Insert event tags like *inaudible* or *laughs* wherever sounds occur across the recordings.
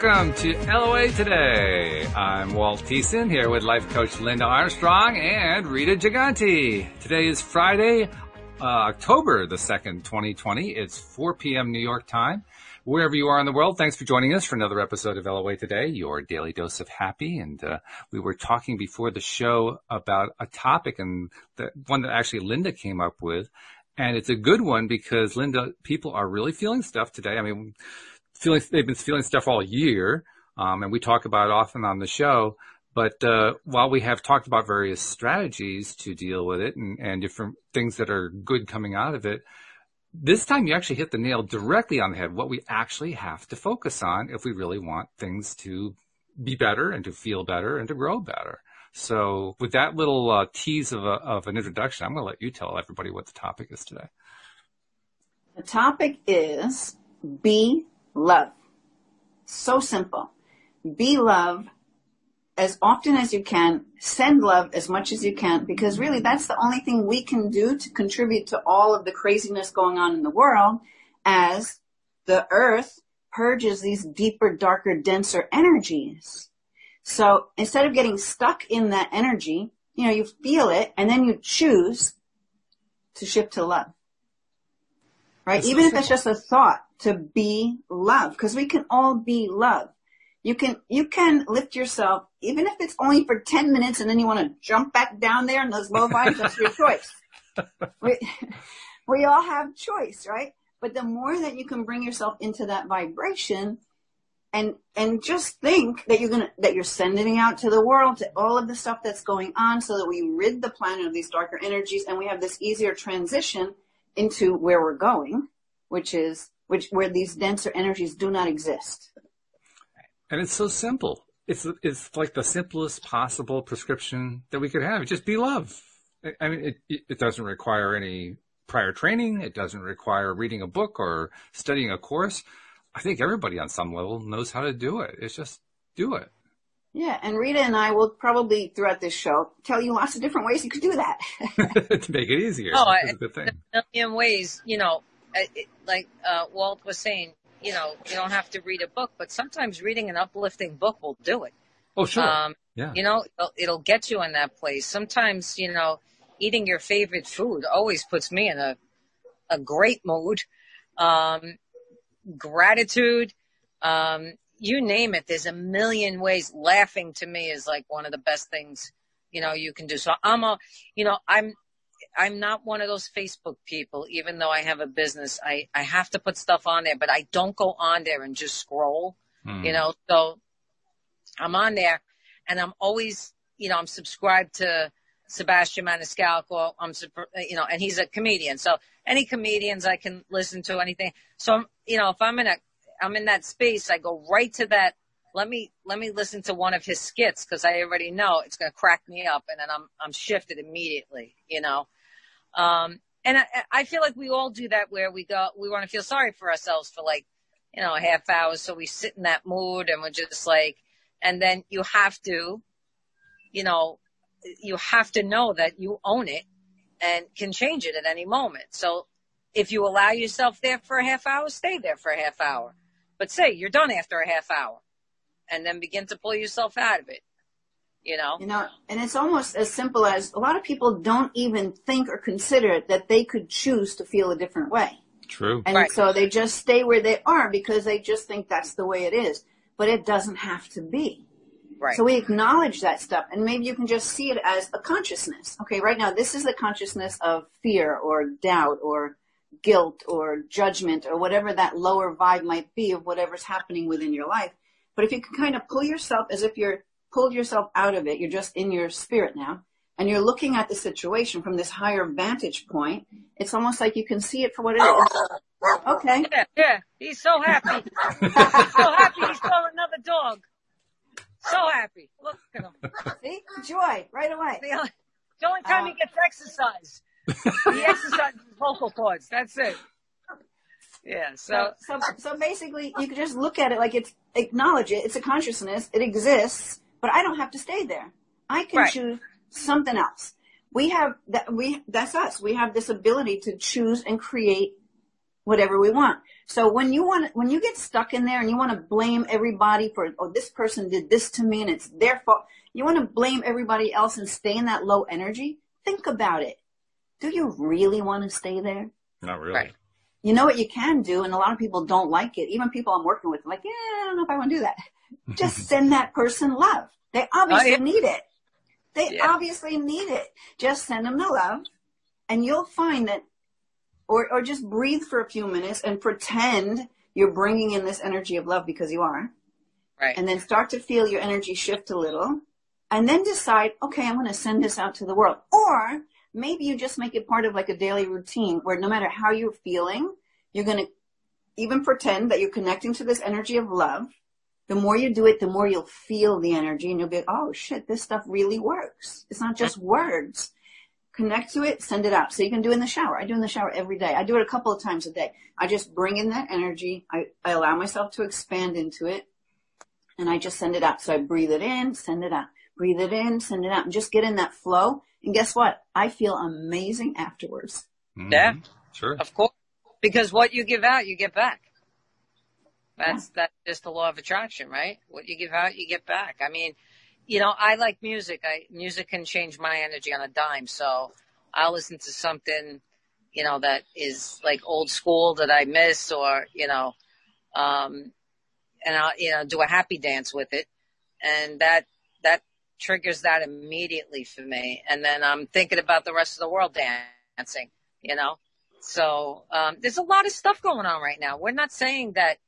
Welcome to LOA Today. I'm Walt Thiessen here with life coach Linda Armstrong and Rita Giganti. Today is Friday, uh, October the 2nd, 2020. It's 4 p.m. New York time. Wherever you are in the world, thanks for joining us for another episode of LOA Today, your daily dose of happy. And uh, we were talking before the show about a topic and the one that actually Linda came up with. And it's a good one because Linda, people are really feeling stuff today. I mean, feeling they've been feeling stuff all year, um, and we talk about it often on the show. But uh, while we have talked about various strategies to deal with it and, and different things that are good coming out of it, this time you actually hit the nail directly on the head. What we actually have to focus on if we really want things to be better and to feel better and to grow better. So with that little uh, tease of, a, of an introduction, I'm going to let you tell everybody what the topic is today. The topic is be love. So simple. Be love as often as you can. Send love as much as you can because really that's the only thing we can do to contribute to all of the craziness going on in the world as the earth purges these deeper, darker, denser energies. So instead of getting stuck in that energy, you know, you feel it and then you choose to shift to love. Right? That's Even if it's just a thought to be love because we can all be love. You can, you can lift yourself, even if it's only for 10 minutes and then you want to jump back down there in those low vibes, that's your choice. *laughs* We, *laughs* we all have choice, right? But the more that you can bring yourself into that vibration and, and just think that you're gonna, that you're sending out to the world, to all of the stuff that's going on so that we rid the planet of these darker energies and we have this easier transition into where we're going, which is which where these denser energies do not exist. And it's so simple. It's it's like the simplest possible prescription that we could have. Just be love. I mean, it it doesn't require any prior training. It doesn't require reading a book or studying a course. I think everybody on some level knows how to do it. It's just do it. Yeah, and Rita and I will probably throughout this show tell you lots of different ways you could do that *laughs* to make it easier. Oh, That's a good thing. A million ways, you know, it, like uh, Walt was saying, you know, you don't have to read a book, but sometimes reading an uplifting book will do it. Oh, sure. Um, yeah. You know, it'll, it'll get you in that place. Sometimes, you know, eating your favorite food always puts me in a, a great mood. Um, gratitude, um, you name it. There's a million ways. Laughing to me is like one of the best things, you know, you can do. So I'm a, you know, I'm, I'm not one of those Facebook people, even though I have a business. I, I have to put stuff on there, but I don't go on there and just scroll, mm. you know, so I'm on there and I'm always, you know, I'm subscribed to Sebastian Maniscalco. I'm, you know, and he's a comedian. So any comedians I can listen to anything. So, you know, if I'm in a, I'm in that space, I go right to that. Let me, let me listen to one of his skits because I already know it's going to crack me up and then I'm, I'm shifted immediately, you know. Um, and I, I feel like we all do that where we go, we want to feel sorry for ourselves for like, you know, a half hour. So we sit in that mood and we're just like, and then you have to, you know, you have to know that you own it and can change it at any moment. So if you allow yourself there for a half hour, stay there for a half hour. But say you're done after a half hour and then begin to pull yourself out of it you know? You know, and it's almost as simple as a lot of people don't even think or consider that they could choose to feel a different way. True. And right. so they just stay where they are because they just think that's the way it is. But it doesn't have to be. Right. So we acknowledge that stuff and maybe you can just see it as a consciousness. Okay, right now this is the consciousness of fear or doubt or guilt or judgment or whatever that lower vibe might be of whatever's happening within your life. But if you can kind of pull yourself as if you're pulled yourself out of it. You're just in your spirit now and you're looking at the situation from this higher vantage point. It's almost like you can see it for what it is. Okay. Yeah, yeah. He's so happy. He's so happy he saw another dog. So happy. Look at him. See? Joy right away. The only, the only time uh, he gets exercise. he exercises his vocal cords. That's it. Yeah. So, so, so basically you can just look at it like it's, acknowledge it. It's a consciousness. It exists but I don't have to stay there. I can right. choose something else. We have that, we, that's us. We have this ability to choose and create whatever we want. So when you want, when you get stuck in there and you want to blame everybody for, oh, this person did this to me and it's their fault. You want to blame everybody else and stay in that low energy. Think about it. Do you really want to stay there? Not really. Right. You know what you can do, and a lot of people don't like it. Even people I'm working with, like, yeah, I don't know if I want to do that. Just send that person love. They obviously oh, yeah. need it. They Yeah. obviously need it. Just send them the love, and you'll find that, or or just breathe for a few minutes and pretend you're bringing in this energy of love because you are, Right. and then start to feel your energy shift a little, and then decide, okay, I'm going to send this out to the world. Or maybe you just make it part of like a daily routine where no matter how you're feeling, you're going to even pretend that you're connecting to this energy of love. The more you do it, the more you'll feel the energy and you'll be like, oh shit, this stuff really works. It's not just words. Connect to it, send it out. So you can do it in the shower. I do it in the shower every day. I do it a couple of times a day. I just bring in that energy. I, I allow myself to expand into it and I just send it out. So I breathe it in, send it out, breathe it in, send it out, and just get in that flow. And guess what? I feel amazing afterwards. Mhm. Yeah. Sure. Of course. Because what you give out, you get back. That's that's just the law of attraction, right? What you give out, you get back. I mean, you know, I like music. I music can change my energy on a dime. So I'll listen to something, you know, that is like old school that I miss or, you know, um and I'll, you know, do a happy dance with it. And that that triggers that immediately for me. And then I'm thinking about the rest of the world dancing, you know? So um, there's a lot of stuff going on right now. We're not saying that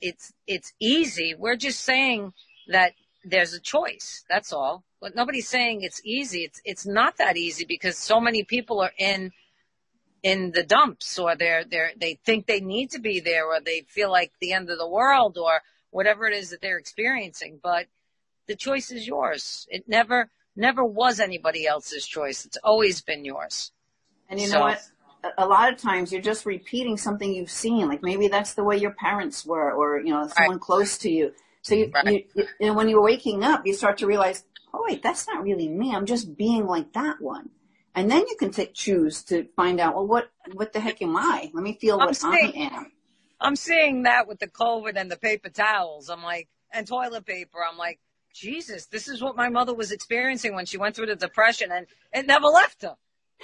it's it's easy. We're just saying that there's a choice. That's all. But nobody's saying it's easy. It's it's not that easy because so many people are in in the dumps or they're they're they think they need to be there or they feel like the end of the world or whatever it is that they're experiencing. But the choice is yours. It never never was anybody else's choice. It's always been yours. And you So- know what? A- lot of times you're just repeating something you've seen. Like maybe that's the way your parents were or, you know, someone close to you. So you, Right. you, you, and when you're waking up, you start to realize, oh wait, that's not really me. I'm just being like that one. And then you can take, choose to find out, well, what, what the heck am I? Let me feel I'm what I am. I'm seeing that with the COVID and the paper towels. I'm like, and toilet paper. I'm like, Jesus, this is what my mother was experiencing when she went through the depression and it never left her.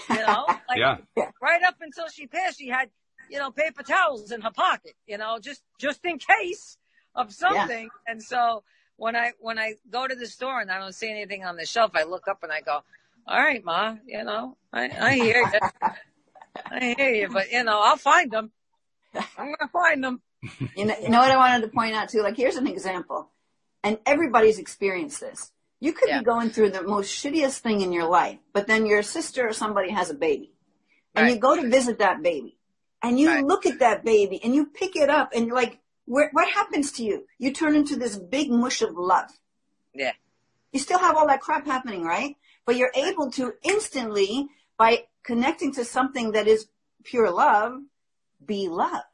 You know, *laughs* like Yeah. right up until she passed, she had, you know, paper towels in her pocket, you know, just, just in case of something. And so when I, when I go to the store and I don't see anything on the shelf, I look up and I go, all right, ma, you know, I, I hear you. I hear you, but you know, I'll find them. I'm going to find them. You know, you know what I wanted to point out too? Like here's an example. And everybody's experienced this. You could Yeah. be going through the most shittiest thing in your life, but then your sister or somebody has a baby. And you go to visit that baby. And you Right. look at that baby and you pick it up and you're like, where, what happens to you? You turn into this big mush of love. Yeah. You still have all that crap happening, right? But you're able to instantly, by connecting to something that is pure love, be love.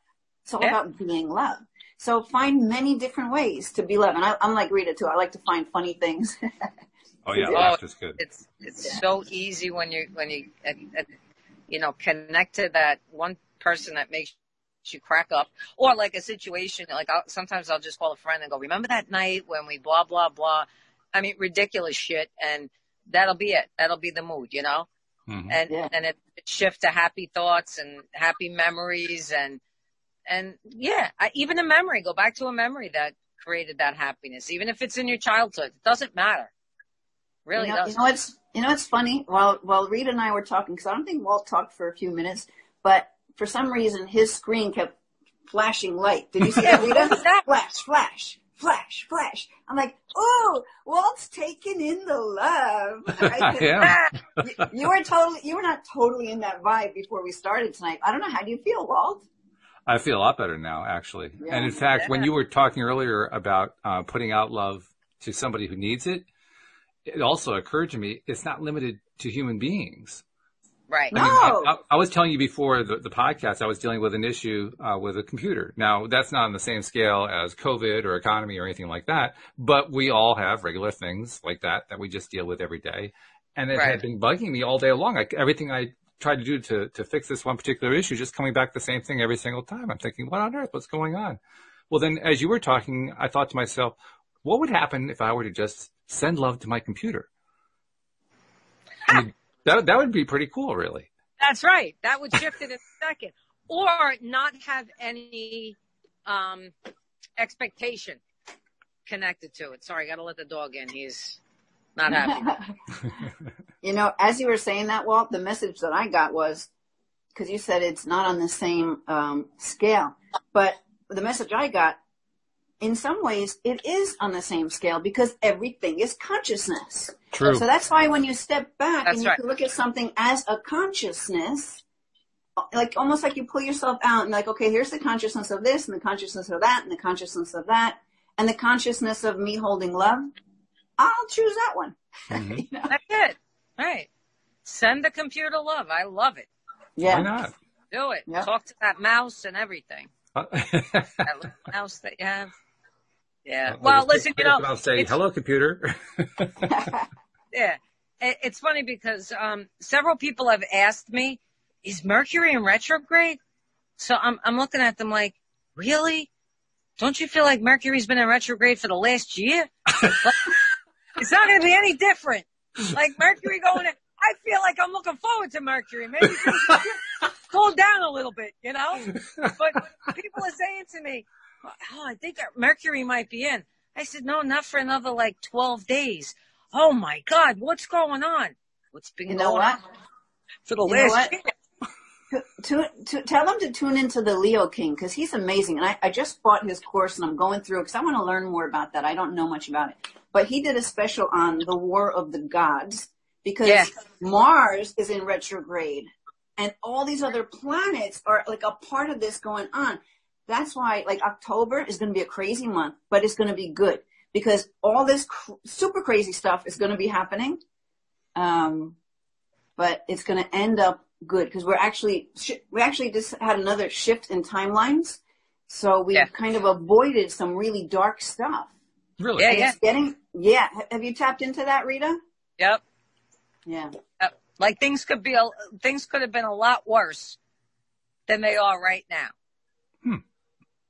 It's all Yeah. about being love. So find many different ways to be love. And I, I'm like Rita too. I like to find funny things. *laughs* Oh yeah, Oh, laughter's good. It's it's so easy when you when you uh, uh, you know connect to that one person that makes you crack up, or like a situation like I'll, sometimes I'll just call a friend and go, "Remember that night when we blah blah blah?" I mean, ridiculous shit, and that'll be it. That'll be the mood, you know. Mhm. And Yeah. and it, it shift to happy thoughts and happy memories and and yeah, I, even a memory. Go back to a memory that created that happiness, even if it's in your childhood. It doesn't matter. Really you know, you doesn't. know what's you know what's funny? While while Rita and I were talking, because I don't think Walt talked for a few minutes, but for some reason his screen kept flashing light. Did you see that, What *laughs* Rita? that? Flash, flash, flash, flash. I'm like, oh, Walt's taking in the love. *laughs* Right? yeah. *laughs* you, you were totally, you were not totally in that vibe before we started tonight. I don't know. How do you feel, Walt? I feel a lot better now, actually. Yeah. And in fact, when you were talking earlier about uh, putting out love to somebody who needs it, it also occurred to me it's not limited to human beings. Right. No. I, mean, I, I, I was telling you before the, the podcast, I was dealing with an issue uh, with a computer. Now, that's not on the same scale as COVID or economy or anything like that, but we all have regular things like that that we just deal with every day. And it Right. had been bugging me all day long. Like everything I tried to do to, to fix this one particular issue, just coming back the same thing every single time. I'm thinking, what on earth? What's going on? Well, then as you were talking, I thought to myself, what would happen if I were to just send love to my computer? I mean, that, that would be pretty cool, really. That's right. That would shift it in a second. Or not have any um, expectation connected to it. Sorry, I got to let the dog in. He's not happy. *laughs* you know, as you were saying that, Walt, the message that I got was because you said it's not on the same um, scale, but the message I got, in some ways, it is on the same scale because everything is consciousness. True. So that's why when you step back That's and you right. can look at something as a consciousness, like almost like you pull yourself out and like, okay, here's the consciousness of this and the consciousness of that and the consciousness of that and the consciousness of me holding love. I'll choose that one. *laughs* Mhm. You know? That's it. Right. Send the computer love. I love it. Yeah. Why not? Do it. Yep. Talk to that mouse and everything. Uh, *laughs* That little mouse that you have. Yeah. I'll Well, just listen, you know, and I'll say, hello, computer. *laughs* yeah. It, it's funny because um, several people have asked me, "Is Mercury in retrograde?" So I'm I'm looking at them like, "Really? Don't you feel like Mercury's been in retrograde for the last year? *laughs* it's not going to be any different. Like Mercury going. In, I feel like I'm looking forward to Mercury. Maybe cool down a little bit, you know. But people are saying to me, "Oh, I think Mercury might be in." I said, "No, not for another like 12 days." Oh my God, what's going on? What's been You know going what? on for the You last? To, to tell them to tune into the Leo King because he's amazing. And I, I just bought his course and I'm going through because I want to learn more about that. I don't know much about it, but he did a special on the War of the Gods because Yeah. Mars is in retrograde and all these other planets are like a part of this going on. That's why like October is going to be a crazy month, but it's going to be good because all this cr- super crazy stuff is going to be happening. Um, but it's going to end up good because we're actually sh- we actually just had another shift in timelines, so we Yeah. kind of avoided some really dark stuff. really? Yeah, yeah. Getting yeah. Have you tapped into that, Rita? Yep. Yeah. Yep. Like things could be, a, things could have been a lot worse than they are right now. Hmm.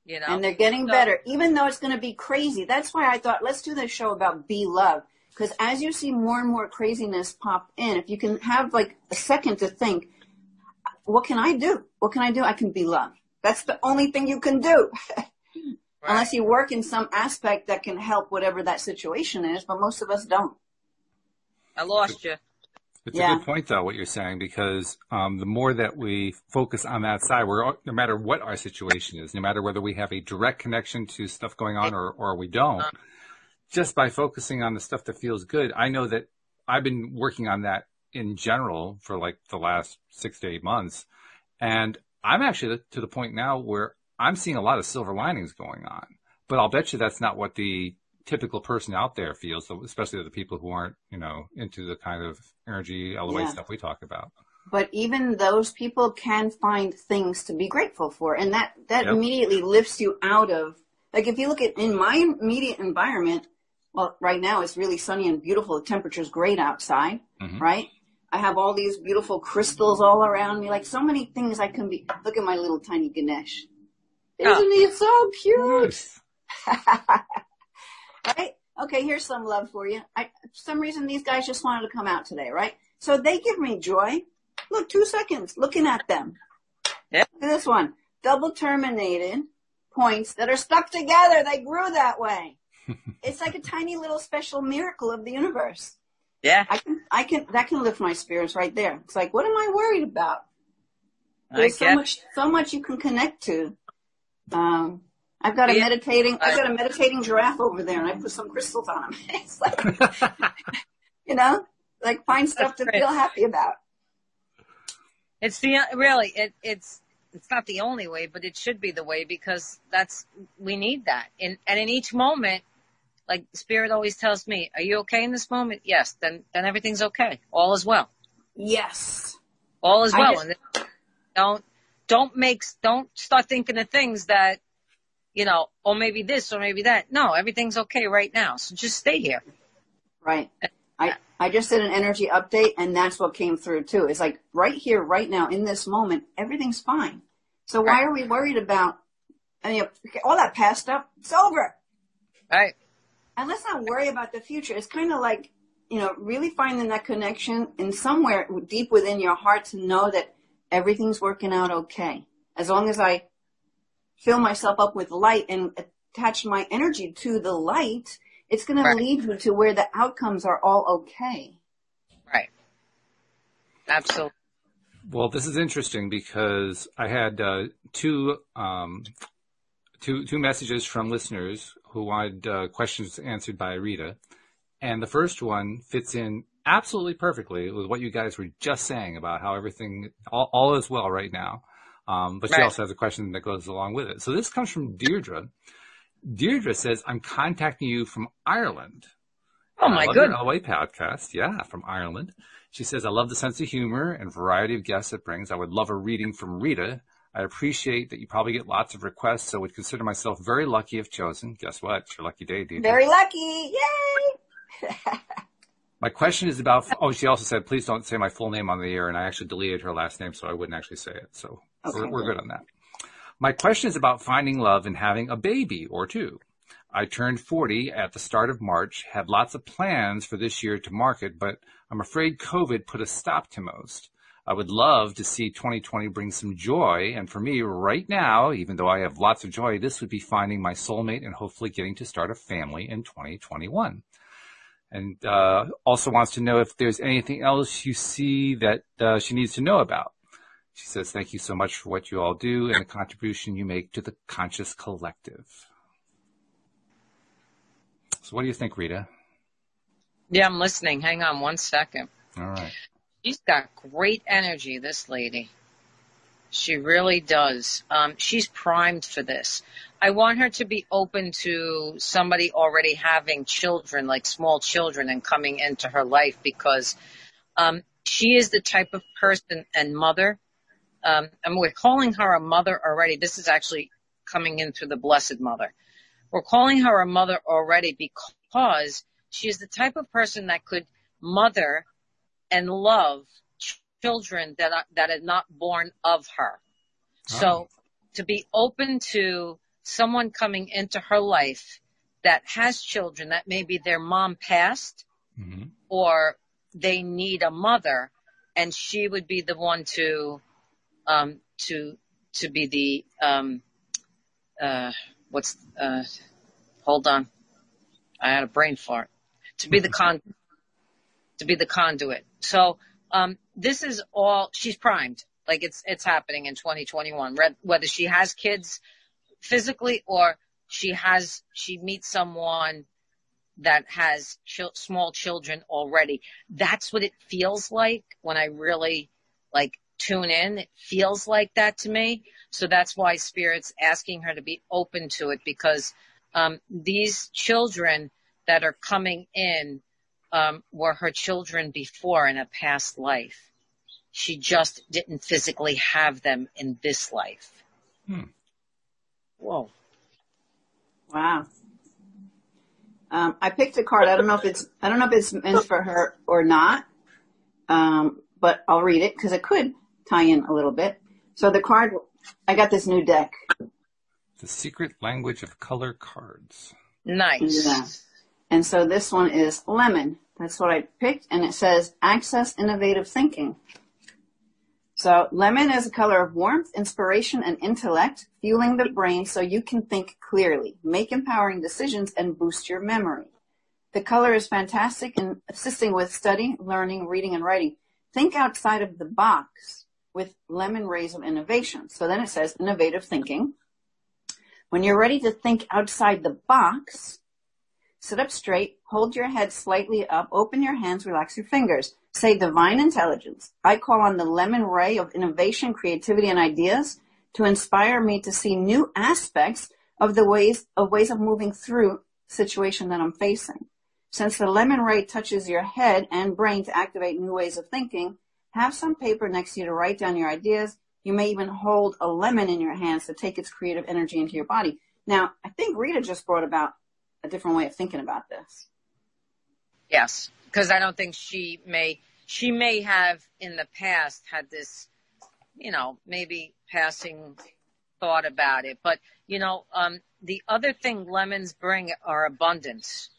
You know? And they're getting So- better, even though it's going to be crazy. That's why I thought let's do this show about be love. Because as you see more and more craziness pop in, if you can have like a second to think, what can I do? What can I do? I can be love. That's the only thing you can do. *laughs* Right. Unless you work in some aspect that can help whatever that situation is, but most of us don't. I lost you. It's Yeah. a good point, though, what you're saying, because um, the more that we focus on that side, we're no matter what our situation is, no matter whether we have a direct connection to stuff going on or, or we don't, just by focusing on the stuff that feels good, I know that I've been working on that in general for like the last six to eight months, and I'm actually to the point now where I'm seeing a lot of silver linings going on. But I'll bet you that's not what the typical person out there feels, especially the people who aren't, you know, into the kind of energy LOA Yeah. stuff we talk about. But even those people can find things to be grateful for. And that, that Yep. immediately lifts you out of, like if you look at in my immediate environment, well, right now it's really sunny and beautiful. The temperature's great outside, Mhm. right? I have all these beautiful crystals all around me, like so many things I can be. Look at my little tiny Ganesh. Oh. Isn't he so cute? *laughs* Right? Okay, here's some love for you. I, for some reason, these guys just wanted to come out today, right? So they give me joy. Look, two seconds looking at them. Yep. Look at this one. Double terminated points that are stuck together. They grew that way. *laughs* it's like a tiny little special miracle of the universe. Yeah. I can, I can, that can lift my spirits right there. It's like, what am I worried about? There's so much, so much you can connect to. Um, I've got a Yeah. meditating, I've got a meditating giraffe over there, and I put some crystals on him. *laughs* It's like, *laughs* you know, like find stuff to That's feel happy about. It's the really it it's it's not the only way, but it should be the way because that's we need that. And and in each moment, like Spirit always tells me, "Are you okay in this moment?" Yes. Then then everything's okay. All is well. Yes. All is well. just- and don't don't make don't start thinking of things that you know, or maybe this or maybe that. No, everything's okay right now. So just stay here. Right. I, I just did an energy update and that's what came through too. It's like right here, right now, in this moment, everything's fine. So why are we worried about I mean, all that past stuff? It's over. Right. And let's not worry about the future. It's kind of like, you know, really finding that connection in somewhere deep within your heart to know that everything's working out okay. As long as I fill myself up with light and attach my energy to the light, it's going Right. to lead you to where the outcomes are all okay. Right. Absolutely. Well, this is interesting because I had uh, two um, two two messages from listeners who wanted uh, questions answered by Rita, and the first one fits in absolutely perfectly with what you guys were just saying about how everything all, all is well right now. Um, but she Right. also has a question that goes along with it. So this comes from Deirdre. Deirdre says, "I'm contacting you from Ireland." Oh my I love good. LA podcast. Yeah, from Ireland. She says, I love the sense of humor and variety of guests it brings. I would love a reading from Rita. I appreciate that you probably get lots of requests, so would consider myself very lucky if chosen. Guess what? It's your lucky day, Deirdre. Very lucky. Yay! *laughs* My question is about, oh, she also said, please don't say my full name on the air, and I actually deleted her last name, so I wouldn't actually say it. So Okay, we're, we're good. good on that. My question is about finding love and having a baby or two. I turned 40 at the start of March, had lots of plans for this year to market, but I'm afraid COVID put a stop to most. I would love to see 2020 bring some joy, and for me right now, even though I have lots of joy, this would be finding my soulmate and hopefully getting to start a family in 2021 and uh, also wants to know if there's anything else you see that uh, she needs to know about. She says, "Thank you so much for what you all do and the contribution you make to the conscious collective." So, what do you think, Rita? Yeah, I'm listening. Hang on one second. All right. She's got great energy, this lady. She really does. Um, she's primed for this. I want her to be open to somebody already having children, like small children, and coming into her life because um, she is the type of person and mother. Um, and we're calling her a mother already. This is actually coming in through the Blessed Mother. We're calling her a mother already because she is the type of person that could mother and love children that are, that are not born of her. So Oh. to be open to someone coming into her life that has children that maybe their mom passed hmm or they need a mother and she would be the one to um to to be the um uh what's uh hold on i had a brain fart to be the *laughs* con to be the conduit so um this is all she's primed like it's it's happening in 2021 whether she has kids physically or she has she meets someone that has chil- small children already. That's what it feels like when I really like tune in. It feels like that to me. So that's why spirit's asking her to be open to it because um, these children that are coming in um, were her children before in a past life. She just didn't physically have them in this life. Hmm. Whoa. Wow. Um, I picked a card. I don't know if it's I don't know if it's meant for her or not, um, but I'll read it because it could tie in a little bit. So the card, I got this new deck. The secret language of color cards. Nice. Yeah. And so this one is lemon. That's what I picked, and it says access innovative thinking. So lemon is a color of warmth, inspiration, and intellect, fueling the brain so you can think clearly, make empowering decisions, and boost your memory. The color is fantastic in assisting with study, learning, reading, and writing. Think outside of the box with lemon rays of innovation. So then it says innovative thinking. When you're ready to think outside the box, sit up straight, hold your head slightly up, open your hands, relax your fingers. Say divine intelligence. I call on the lemon ray of innovation, creativity, and ideas to inspire me to see new aspects of the ways of ways of moving through situation that I'm facing. Since the lemon ray touches your head and brain to activate new ways of thinking, have some paper next to you to write down your ideas. You may even hold a lemon in your hands to take its creative energy into your body. Now, I think Rita just brought about a different way of thinking about this. Yes. because I don't think she may she may have in the past had this, you know, maybe passing thought about it. But you know, um, the other thing lemons bring are abundance,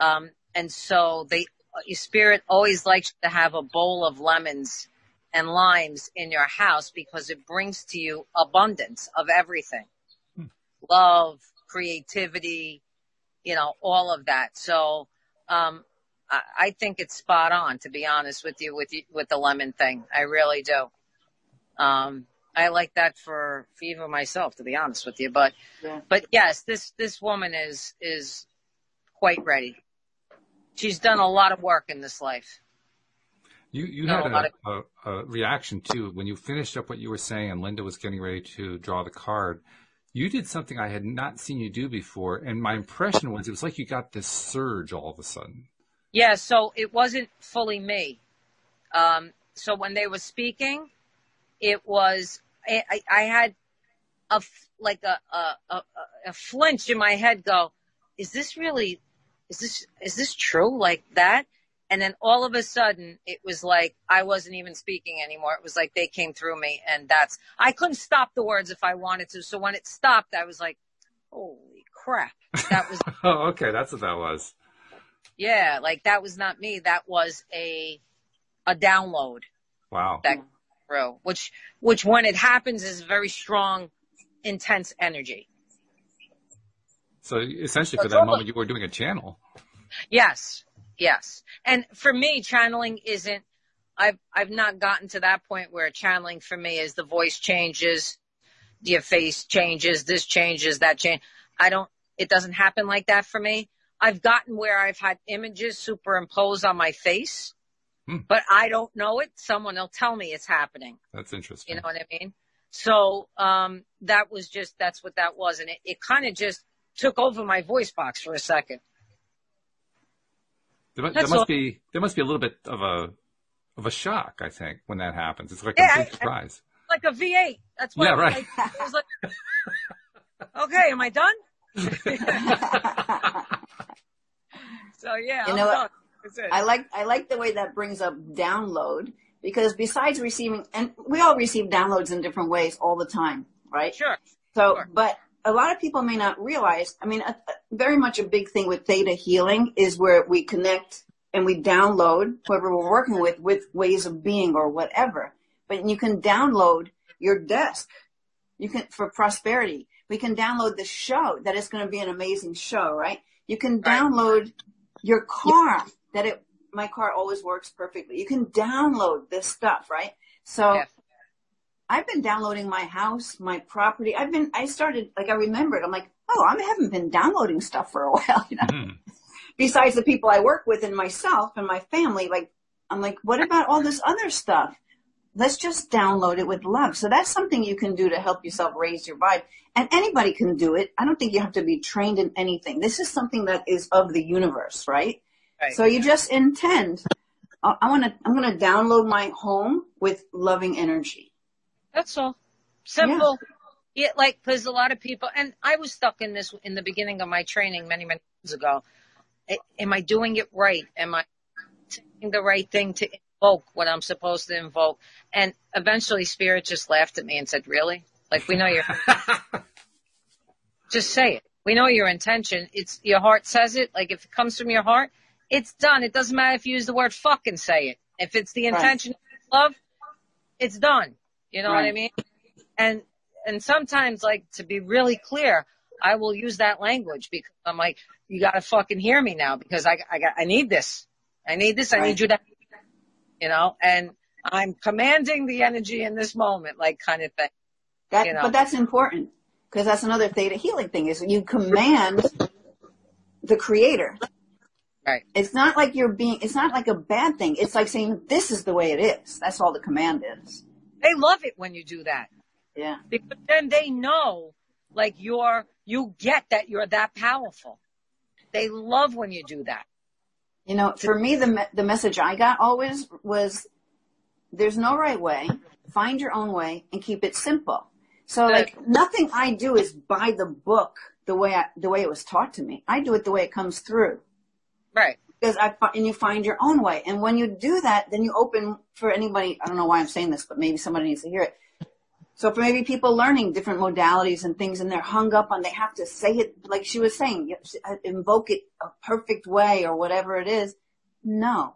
um, and so they your spirit always likes to have a bowl of lemons and limes in your house because it brings to you abundance of everything, hmm. love, creativity, you know, all of that. So, um, I, I think it's spot on, to be honest with you, with you, with the lemon thing. I really do. Um, I like that for, for even myself, to be honest with you. But, yeah. but yes, this, this woman is, is quite ready. She's done a lot of work in this life. You, you had a, a, a, reaction too when you finished up what you were saying and Linda was getting ready to draw the card. You did something I had not seen you do before. And my impression was it was like you got this surge all of a sudden. Yeah, so it wasn't fully me. Um, so when they were speaking, it was I, I had a like a, a a a flinch in my head. Go, is this really? Is this is this true like that? And then all of a sudden, it was like I wasn't even speaking anymore. It was like they came through me, and that's I couldn't stop the words if I wanted to. So when it stopped, I was like, "Holy crap!" That was. *laughs* oh, okay, that's what that was. Yeah, like that was not me. That was a a download. Wow. That through, which which when it happens is very strong, intense energy. So essentially, so for that moment, you were doing a channel. Yes, yes. And for me, channeling isn't. I've I've not gotten to that point where channeling for me is the voice changes, your face changes, this changes, that change. I don't. It doesn't happen like that for me. I've gotten where I've had images superimposed on my face, hmm. but I don't know it. Someone will tell me it's happening. That's interesting. You know what I mean? So, um, that was just, that's what that was. And it, it kind of just took over my voice box for a second. There, there must all. be, there must be a little bit of a, of a shock, I think, when that happens. It's like yeah, a big surprise. I, like a V8. That's what yeah, right. Like, like, *laughs* okay, am I done? *laughs* So yeah, you know I like I like the way that brings up download because besides receiving, and we all receive downloads in different ways all the time, right? Sure. So, sure. but a lot of people may not realize. I mean, a, very much a big thing with theta healing is where we connect and we download whoever we're working with with ways of being or whatever. But you can download your desk. You can for prosperity. We can download the show that is going to be an amazing show, right? You can download right your car that it my car always works perfectly. You can download this stuff, right? So yes. I've been downloading my house, my property. I've been I started like I remembered. I'm like, oh, I haven't been downloading stuff for a *laughs* while, you know. Mm. Besides the people I work with and myself and my family, like I'm like, what about all this other stuff? Let's just download it with love. So that's something you can do to help yourself raise your vibe. And anybody can do it. I don't think you have to be trained in anything. This is something that is of the universe, right? right. So you just intend, I want to, I'm going to download my home with loving energy. That's all. Simple. Yeah. yeah like, cause a lot of people, and I was stuck in this in the beginning of my training many, many years ago. Am I doing it right? Am I saying the right thing to invoke what I'm supposed to invoke. And eventually spirit just laughed at me and said, really? Like we know you're. *laughs* just say it. We know your intention. It's your heart says it. Like if it comes from your heart, it's done. It doesn't matter if you use the word fucking say it. If it's the intention right. of love, it's done. You know right. what I mean? And, and sometimes like to be really clear, I will use that language because I'm like, you gotta fucking hear me now because I, I got, I need this. I need this. I need you to you know, and I'm commanding the energy in this moment, like kind of thing. That, you know? but that's important because that's another theta healing thing is you command the creator. Right. It's not like you're being, it's not like a bad thing. It's like saying, this is the way it is. That's all the command is. They love it when you do that. Yeah. Because then they know, like you're, you get that you're that powerful. They love when you do that. You know, for me, the, the message I got always was there's no right way. Find your own way and keep it simple. So like nothing I do is by the book the way I, the way it was taught to me. I do it the way it comes through. Right. Because I and you find your own way. And when you do that, then you open for anybody. I don't know why I'm saying this, but maybe somebody needs to hear it. So for maybe people learning different modalities and things, and they're hung up on they have to say it like she was saying, uh, invoke it a perfect way or whatever it is. No,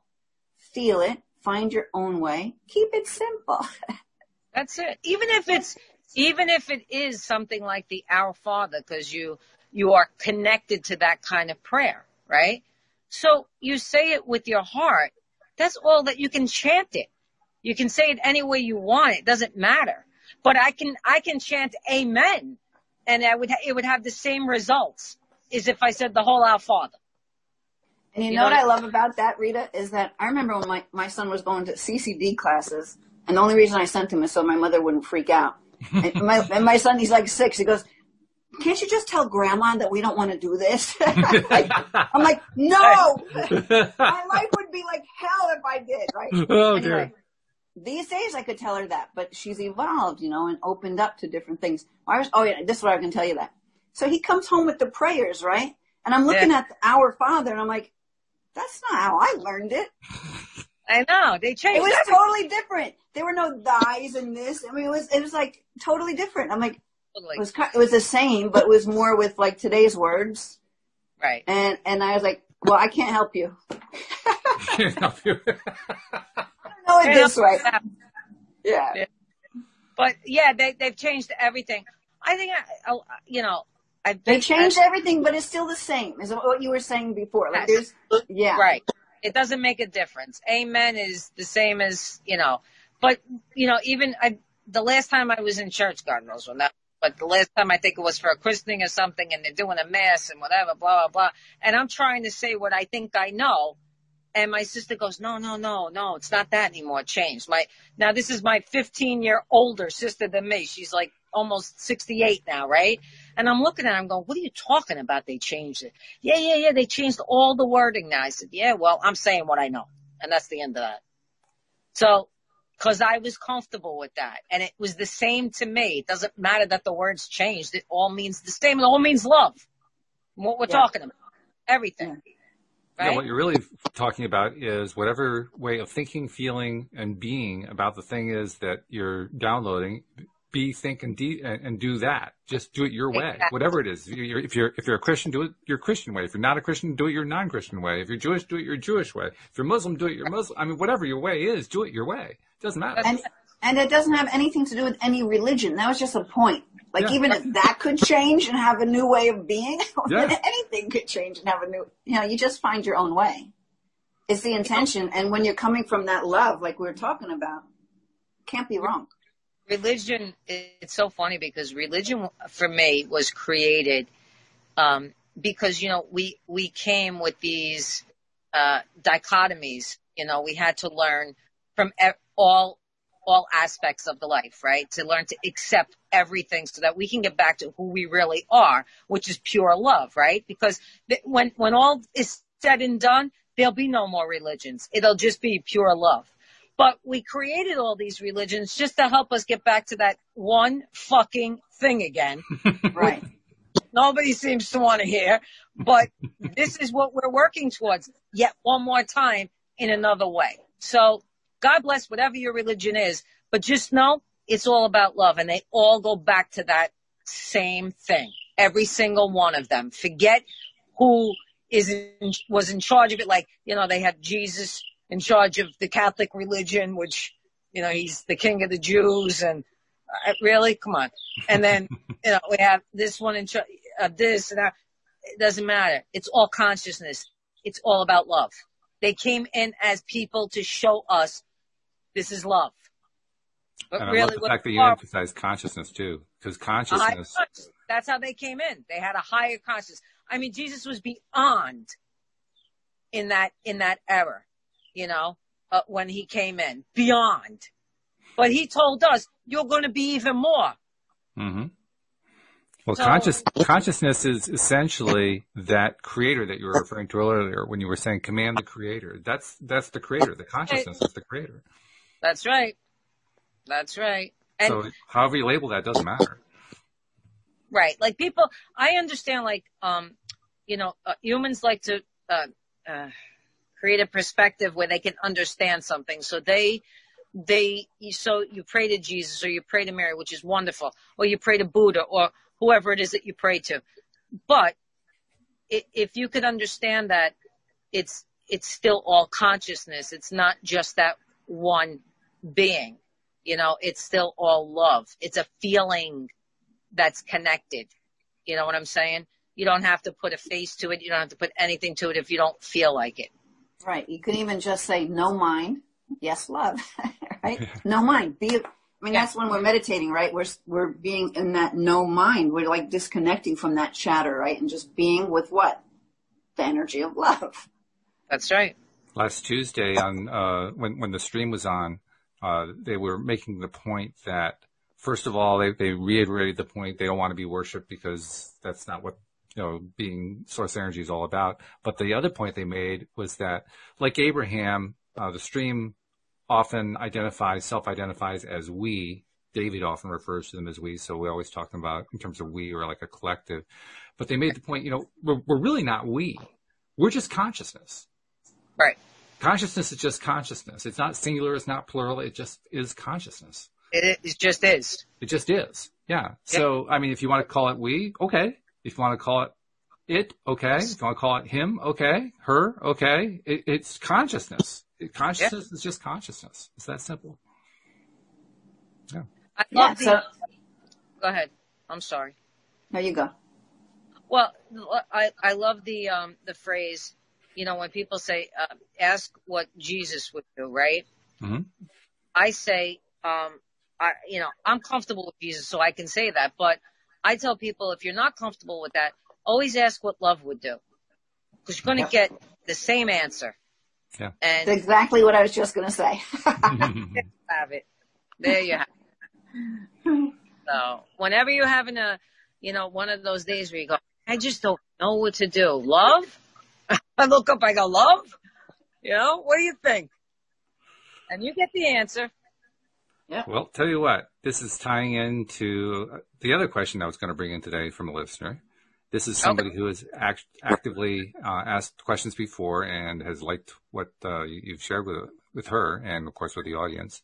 feel it, find your own way, keep it simple. *laughs* That's it. Even if it's, even if it is something like the Our Father, because you, you are connected to that kind of prayer, right? So you say it with your heart. That's all that you can chant it. You can say it any way you want. It doesn't matter. But I can, I can chant amen and I would, ha- it would have the same results as if I said the whole Our Father. And you, You know, know- what I love about that, Rita, is that I remember when my, my son was going to CCD classes, and the only reason I sent him is so my mother wouldn't freak out. *laughs* and, my, and my son, he's like six, he goes, can't you just tell grandma that we don't want to do this? *laughs* *laughs* I'm like, no! *laughs* my life would be like hell if I did, right? oh Anyway, these days I could tell her that, but she's evolved, you know, and opened up to different things. Was, oh yeah, this is what I can tell you that. So he comes home with the prayers, right? And I'm looking Yeah. at our Father, and I'm like, that's not how I learned it. I know they changed. It was everything. totally different. There were no thighs and this. I mean, it was it was like totally different. I'm like, Totally. it was it was the same, but it was more with like today's words. right. And and I was like, well, I can't help you. *laughs* *laughs* know it this way. Yeah. Yeah. But yeah, they they've changed everything. I think I, I you know I They think changed everything, but it's still the same. Is what you were saying before. Like there's, yeah, Right. It doesn't make a difference. Amen is the same as, you know, but, you know, even I, the last time I was in church, God knows when that, but the last time I think it was for a christening or something and they're doing a mass and whatever, blah, blah, blah. And I'm trying to say what I think I know. And my sister goes, no, no, no, no, it's not that anymore. Changed. My, now this is my 15 year older sister than me. She's like almost 68 now, right? And I'm looking at her, I'm going, what are you talking about? They changed it. Yeah, yeah, yeah. They changed all the wording now. I said, yeah, well, I'm saying what I know. And that's the end of that. So, cause I was comfortable with that. And it was the same to me. It doesn't matter that the words changed. It all means the same. It all means love. What we're Yeah. talking about. Everything. Yeah, Right? what you're really talking about is whatever way of thinking, feeling, and being about the thing is that you're downloading. Be, think, and, de- and do that. Just do it your way, Exactly. whatever it is. If you're, if you're if you're a Christian, do it your Christian way. If you're not a Christian, do it your non-Christian way. If you're Jewish, do it your Jewish way. If you're Muslim, do it your Muslim. I mean, whatever your way is, do it your way. It doesn't matter. and and it doesn't have anything to do with any religion. That was just a point. Like Yeah. even if that could change and have a new way of being, *laughs* Yeah. anything could change and have a new. You know, you just find your own way. It's the intention, and when you're coming from that love, like we were talking about, can't be wrong. Religion it's so funny because religion for me was created um because you know we we came with these uh dichotomies. You know we had to learn from all all aspects of the life right? To learn to accept everything so that we can get back to who we really are which is pure love right? Because when when all is said and done there'll be no more religions. It'll just be pure love but we created all these religions just to help us get back to that one fucking thing again. *laughs* Right. Nobody seems to want to hear, but *laughs* this is what we're working towards yet one more time in another way. So God bless whatever your religion is, but just know it's all about love and they all go back to that same thing. Every single one of them. Forget who is in, was in charge of it. Like, you know, they had Jesus in charge of the Catholic religion, which, you know, he's the king of the Jews and uh, really, come on. And then, *laughs* you know, we have this one in charge of this and that. It doesn't matter. It's all consciousness. It's all about love. They came in as people to show us this is love. But and I really, love the what fact that you are- emphasize consciousness too, because consciousness. That's how they came in. They had a higher consciousness. I mean, Jesus was beyond in that in that era, you know, uh, when he came in, beyond. But he told us, "You're going to be even more." Mm-hmm. Well, So- conscious consciousness is essentially that creator that you were referring to earlier when you were saying command the creator. That's that's the creator. The consciousness is the creator. That's right. That's right. And so however you label that doesn't matter. Right. Like people, I understand like, um, you know, uh, humans like to, uh, uh, create a perspective where they can understand something. So they, they, so you pray to Jesus or you pray to Mary, which is wonderful, or you pray to Buddha or whoever it is that you pray to. But if you could understand that it's, it's still all consciousness. It's not just that one being. You know, it's still all love. It's a feeling that's connected. You know what I'm saying? You don't have to put a face to it. You don't have to put anything to it if you don't feel like it. Right. You can even just say no mind. Yes, love. *laughs* right? No mind. Be, I mean, that's when we're meditating, right? We're, we're being in that no mind. We're like disconnecting from that chatter, right? And just being with what? The energy of love. That's right. Last Tuesday on, uh, when, when the stream was on, uh, they were making the point that first of all, they, they reiterated the point they don't want to be worshipped because that's not what you know, being source energy is all about. But the other point they made was that, like Abraham, uh, the stream often identifies, self-identifies as we. David often refers to them as we, so we always talk about in terms of we or like a collective. But they made the point, you know, we're, we're really not we. We're just consciousness. Right. Consciousness is just consciousness. It's not singular. It's not plural. It just is consciousness. It, it just is. It just is. Yeah. So, I mean, if you want to call it we, okay. If you want to call it it, okay. If you want to call it him, okay. Her, okay. It, it's consciousness. It, consciousness yeah. is just consciousness. It's that simple. Yeah. I love yeah, the, go ahead. I'm sorry. There you go. Well, I, I love the, um, the phrase, you know, when people say, uh, ask what Jesus would do, right? Mm-hmm. I say, um, I, you know, I'm comfortable with Jesus, so I can say that, but I tell people if you're not comfortable with that, always ask what love would do. Because you're going to get the same answer. Yeah. And That's exactly what I was just going to say. *laughs* have it. There you have it. So whenever you're having a, you know, one of those days where you go, I just don't know what to do. Love? *laughs* I look up, I go, love? You know, what do you think? And you get the answer. Yeah. Well, tell you what, this is tying into the other question I was going to bring in today from a listener. This is somebody okay. who has act- actively uh, asked questions before and has liked what uh, you've shared with with her and of course with the audience.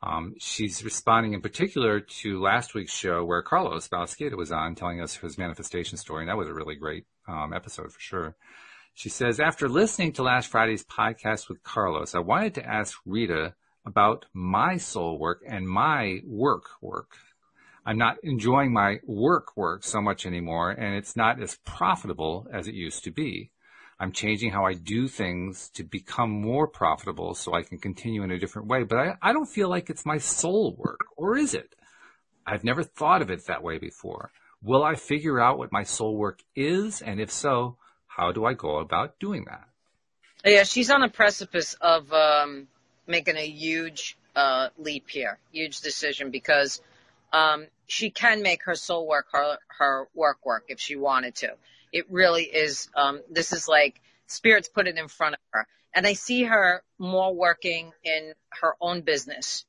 Um, she's responding in particular to last week's show where Carlos Balesquita was on telling us his manifestation story, and that was a really great um, episode for sure. She says, after listening to last Friday's podcast with Carlos, I wanted to ask Rita about my soul work and my work work. I'm not enjoying my work work so much anymore, and it's not as profitable as it used to be. I'm changing how I do things to become more profitable so I can continue in a different way, but I, I don't feel like it's my soul work, or is it? I've never thought of it that way before. Will I figure out what my soul work is? And if so, how do I go about doing that? Yeah, she's on the precipice of um, making a huge uh, leap here, huge decision because um, she can make her soul work, her her work work if she wanted to. It really is. Um, this is like spirits put it in front of her, and I see her more working in her own business,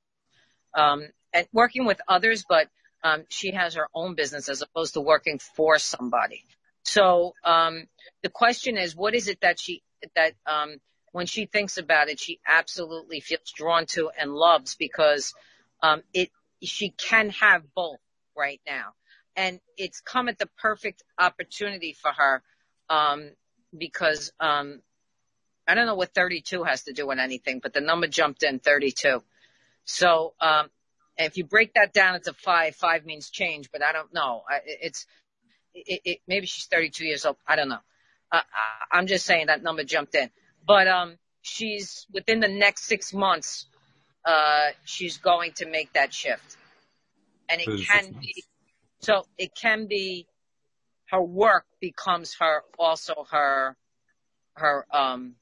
um, and working with others, but um, she has her own business as opposed to working for somebody. So um, the question is, what is it that she that um, when she thinks about it, she absolutely feels drawn to and loves because um, it she can have both right now, and it's come at the perfect opportunity for her um, because um, I don't know what 32 has to do with anything, but the number jumped in 32. So um, if you break that down into five, five means change, but I don't know. I, it's it, it, maybe she's 32 years old. I don't know. Uh, I'm just saying that number jumped in. But um, she's within the next six months, uh, she's going to make that shift, and it can be. So it can be her work becomes her also her her um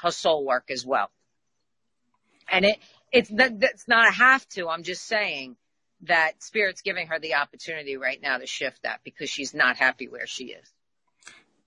her soul work as well. And it it's that that's not a have to. I'm just saying that spirit's giving her the opportunity right now to shift that because she's not happy where she is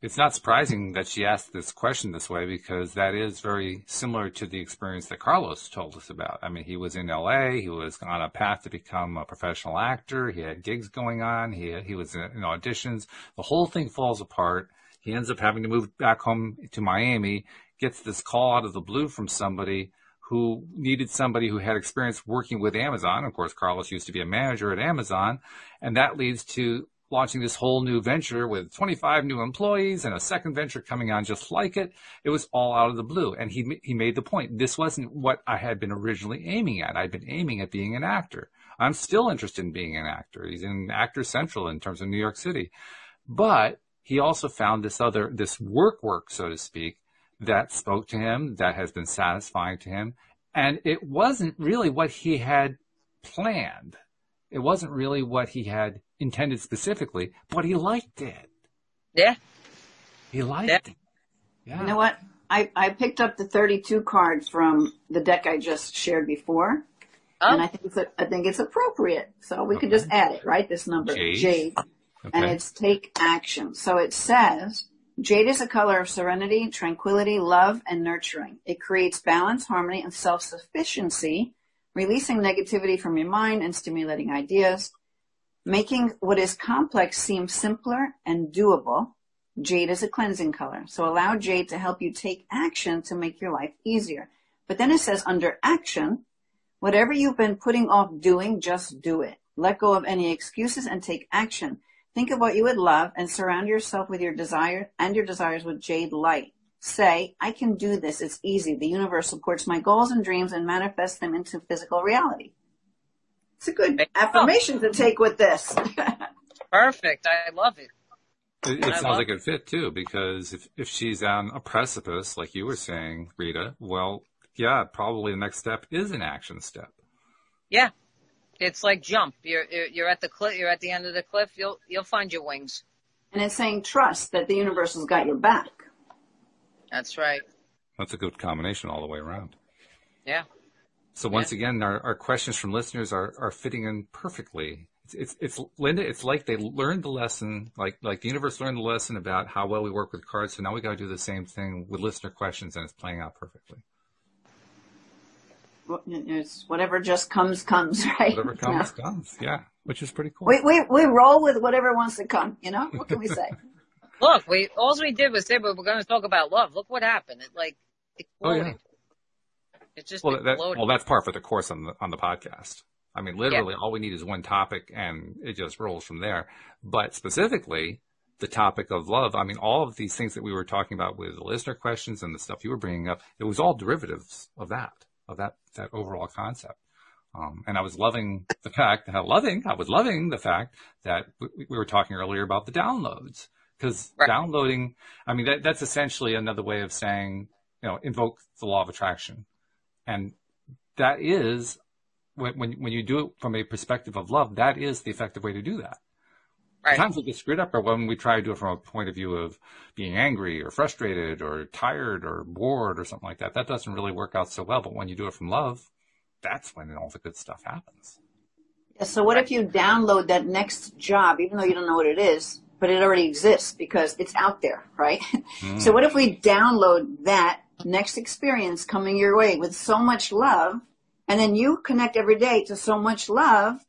it's not surprising that she asked this question this way because that is very similar to the experience that Carlos told us about. I mean, he was in LA. He was on a path to become a professional actor. He had gigs going on. He, he was in, auditions. The whole thing falls apart. He ends up having to move back home to Miami, gets this call out of the blue from somebody who needed somebody who had experience working with Amazon. Of course, Carlos used to be a manager at Amazon, and that leads to launching this whole new venture with 25 new employees and a second venture coming on just like it. It was all out of the blue. And he, he made the point. This wasn't what I had been originally aiming at. I'd been aiming at being an actor. I'm still interested in being an actor. He's in Actor Central in terms of New York City. But he also found this other, this work work, so to speak, that spoke to him, that has been satisfying to him. And it wasn't really what he had planned. It wasn't really what he had intended specifically, but he liked it. Yeah. He liked Yeah. it. Yeah. You know what? I, I picked up the 32 card from the deck I just shared before. Oh. And I Oh, think it's, a, I think it's appropriate. So we could just add it, right? This number, Jade. Jade. And it's take action. So it says, Jade is a color of serenity, tranquility, love, and nurturing. It creates balance, harmony, and self-sufficiency, releasing negativity from your mind and stimulating ideas, making what is complex seem simpler and doable. Jade is a cleansing color. So allow Jade to help you take action to make your life easier. But then it says under action, whatever you've been putting off doing, just do it. Let go of any excuses and take action. Think of what you would love and surround yourself with your desire and your desires with jade light. Say, I can do this. It's easy. The universe supports my goals and dreams and manifests them into physical reality. It's a good There you go. affirmation to take with this. *laughs* perfect. I love it. It, it sounds like it fit too, because if, if she's on a precipice, like you were saying, Rita, well, yeah, probably the next step is an action step. Yeah. It's like jump. You're, you're, you're at the cliff, you're at the end of the cliff. You'll, you'll find your wings. and it's saying trust that the universe has got your back. That's right. That's a good combination all the way around. Yeah. So once again, our, our questions from listeners are, are fitting in perfectly. It's, it's, it's Linda, it's like they learned the lesson, like, like the universe learned the lesson about how well we work with cards. So now we got to do the same thing with listener questions and it's playing out perfectly. It's whatever just comes, comes, *laughs* right? Whatever comes, comes. Yeah. Which is pretty cool. We, we, we roll with whatever wants to come, you know? What can we say? *laughs* Look, we, all we did was say we we're going to talk about love. Look what happened. It like Oh, yeah. Exploded. It just Well, that, well, that's part for the course on the, on the podcast. I mean, literally all we need is one topic and it just rolls from there. But specifically, the topic of love, I mean, all of these things that we were talking about with the listener questions and the stuff you were bringing up, it was all derivatives of that, of that, that overall concept. Um, and I was loving the fact that *laughs* loving, I was loving the fact that we, we were talking earlier about the downloads because Right. downloading, I mean, that, that's essentially another way of saying, you know, invoke the law of attraction. And that is when, when, when you do it from a perspective of love, that is the effective way to do that. Right. times we get screwed up are when we try to do it from a point of view of being angry or frustrated or tired or bored or something like that. That doesn't really work out so well. But when you do it from love, that's when all the good stuff happens. Yeah, so what if you download that next job, even though you don't know what it is, but it already exists because it's out there, right? Mm. *laughs* So what if we download that next experience coming your way with so much love, and then you connect every day to so much love,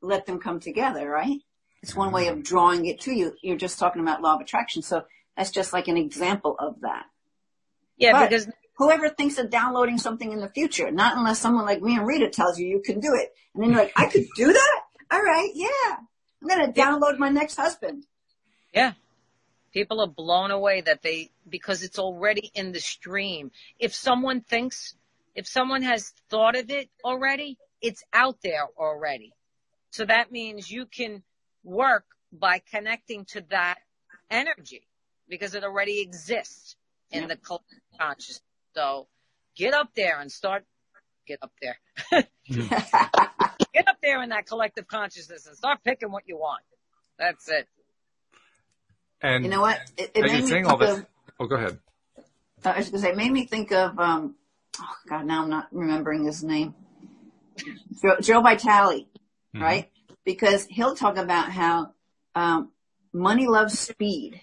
let them come together, right? It's one way of mm-hmm. drawing it to you. You're just talking about law of attraction. So that's just like an example of that. Yeah, But because whoever thinks of downloading something in the future, not unless someone like me and Rita tells you you can do it. And then you're like, I could do that? All right, yeah. I'm going to download my next husband. Yeah. People are blown away that they, because it's already in the stream. If someone thinks, if someone has thought of it already, it's out there already. So that means you can work by connecting to that energy because it already exists in Yeah. the collective consciousness. So get up there and start, get up there. *laughs* get up there in that collective consciousness and start picking what you want. That's it. And You know what? It, it as made you're me all this, of, oh, go ahead. I was going to say, it made me think of, um, oh God, now I'm not remembering his name. Joe, Joe Vitale, Mhm. right? Because he'll talk about how, um, money loves speed.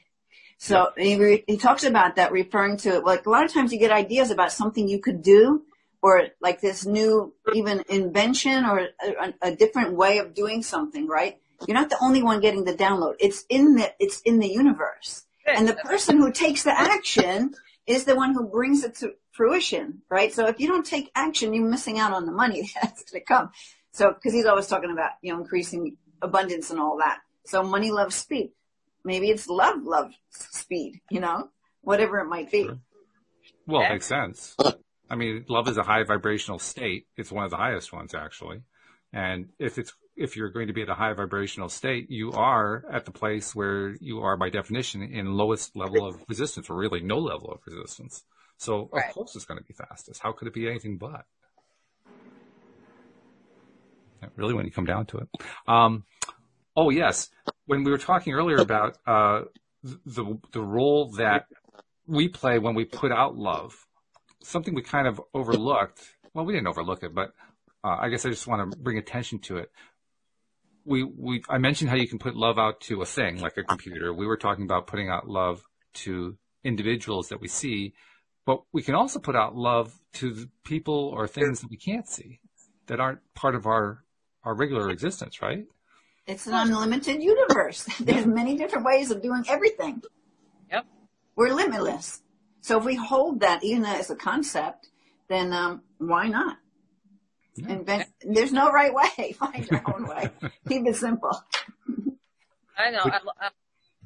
So he, re- he talks about that referring to it. like a lot of times you get ideas about something you could do or like this new even invention or a, a different way of doing something, right? You're not the only one getting the download. It's in the, it's in the universe. And the person who takes the action is the one who brings it to fruition, right? So if you don't take action, you're missing out on the money *laughs* that's going to come. So, cause he's always talking about, you know, increasing abundance and all that. So money loves speed. Maybe it's love loves speed, you know, whatever it might be. Sure. Well, it makes sense. I mean, love is a high vibrational state. It's one of the highest ones actually. And if it's, if you're going to be at a high vibrational state, you are at the place where you are by definition in lowest level of resistance or really no level of resistance. So right. of course it's going to be fastest. How could it be anything but? Really, when you come down to it. Um, oh yes, when we were talking earlier about uh, the the role that we play when we put out love, something we kind of overlooked. Well, we didn't overlook it, but uh, I guess I just want to bring attention to it. We we I mentioned how you can put love out to a thing like a computer. We were talking about putting out love to individuals that we see but we can also put out love to people or things that we can't see that aren't part of our, our regular existence, right? It's an unlimited universe. *laughs* There's many different ways of doing everything. Yep. We're limitless. So if we hold that even as a concept, then um, why not? Yeah. Invent. There's no right way. *laughs* Find your own way. Keep it simple. I know. I, I,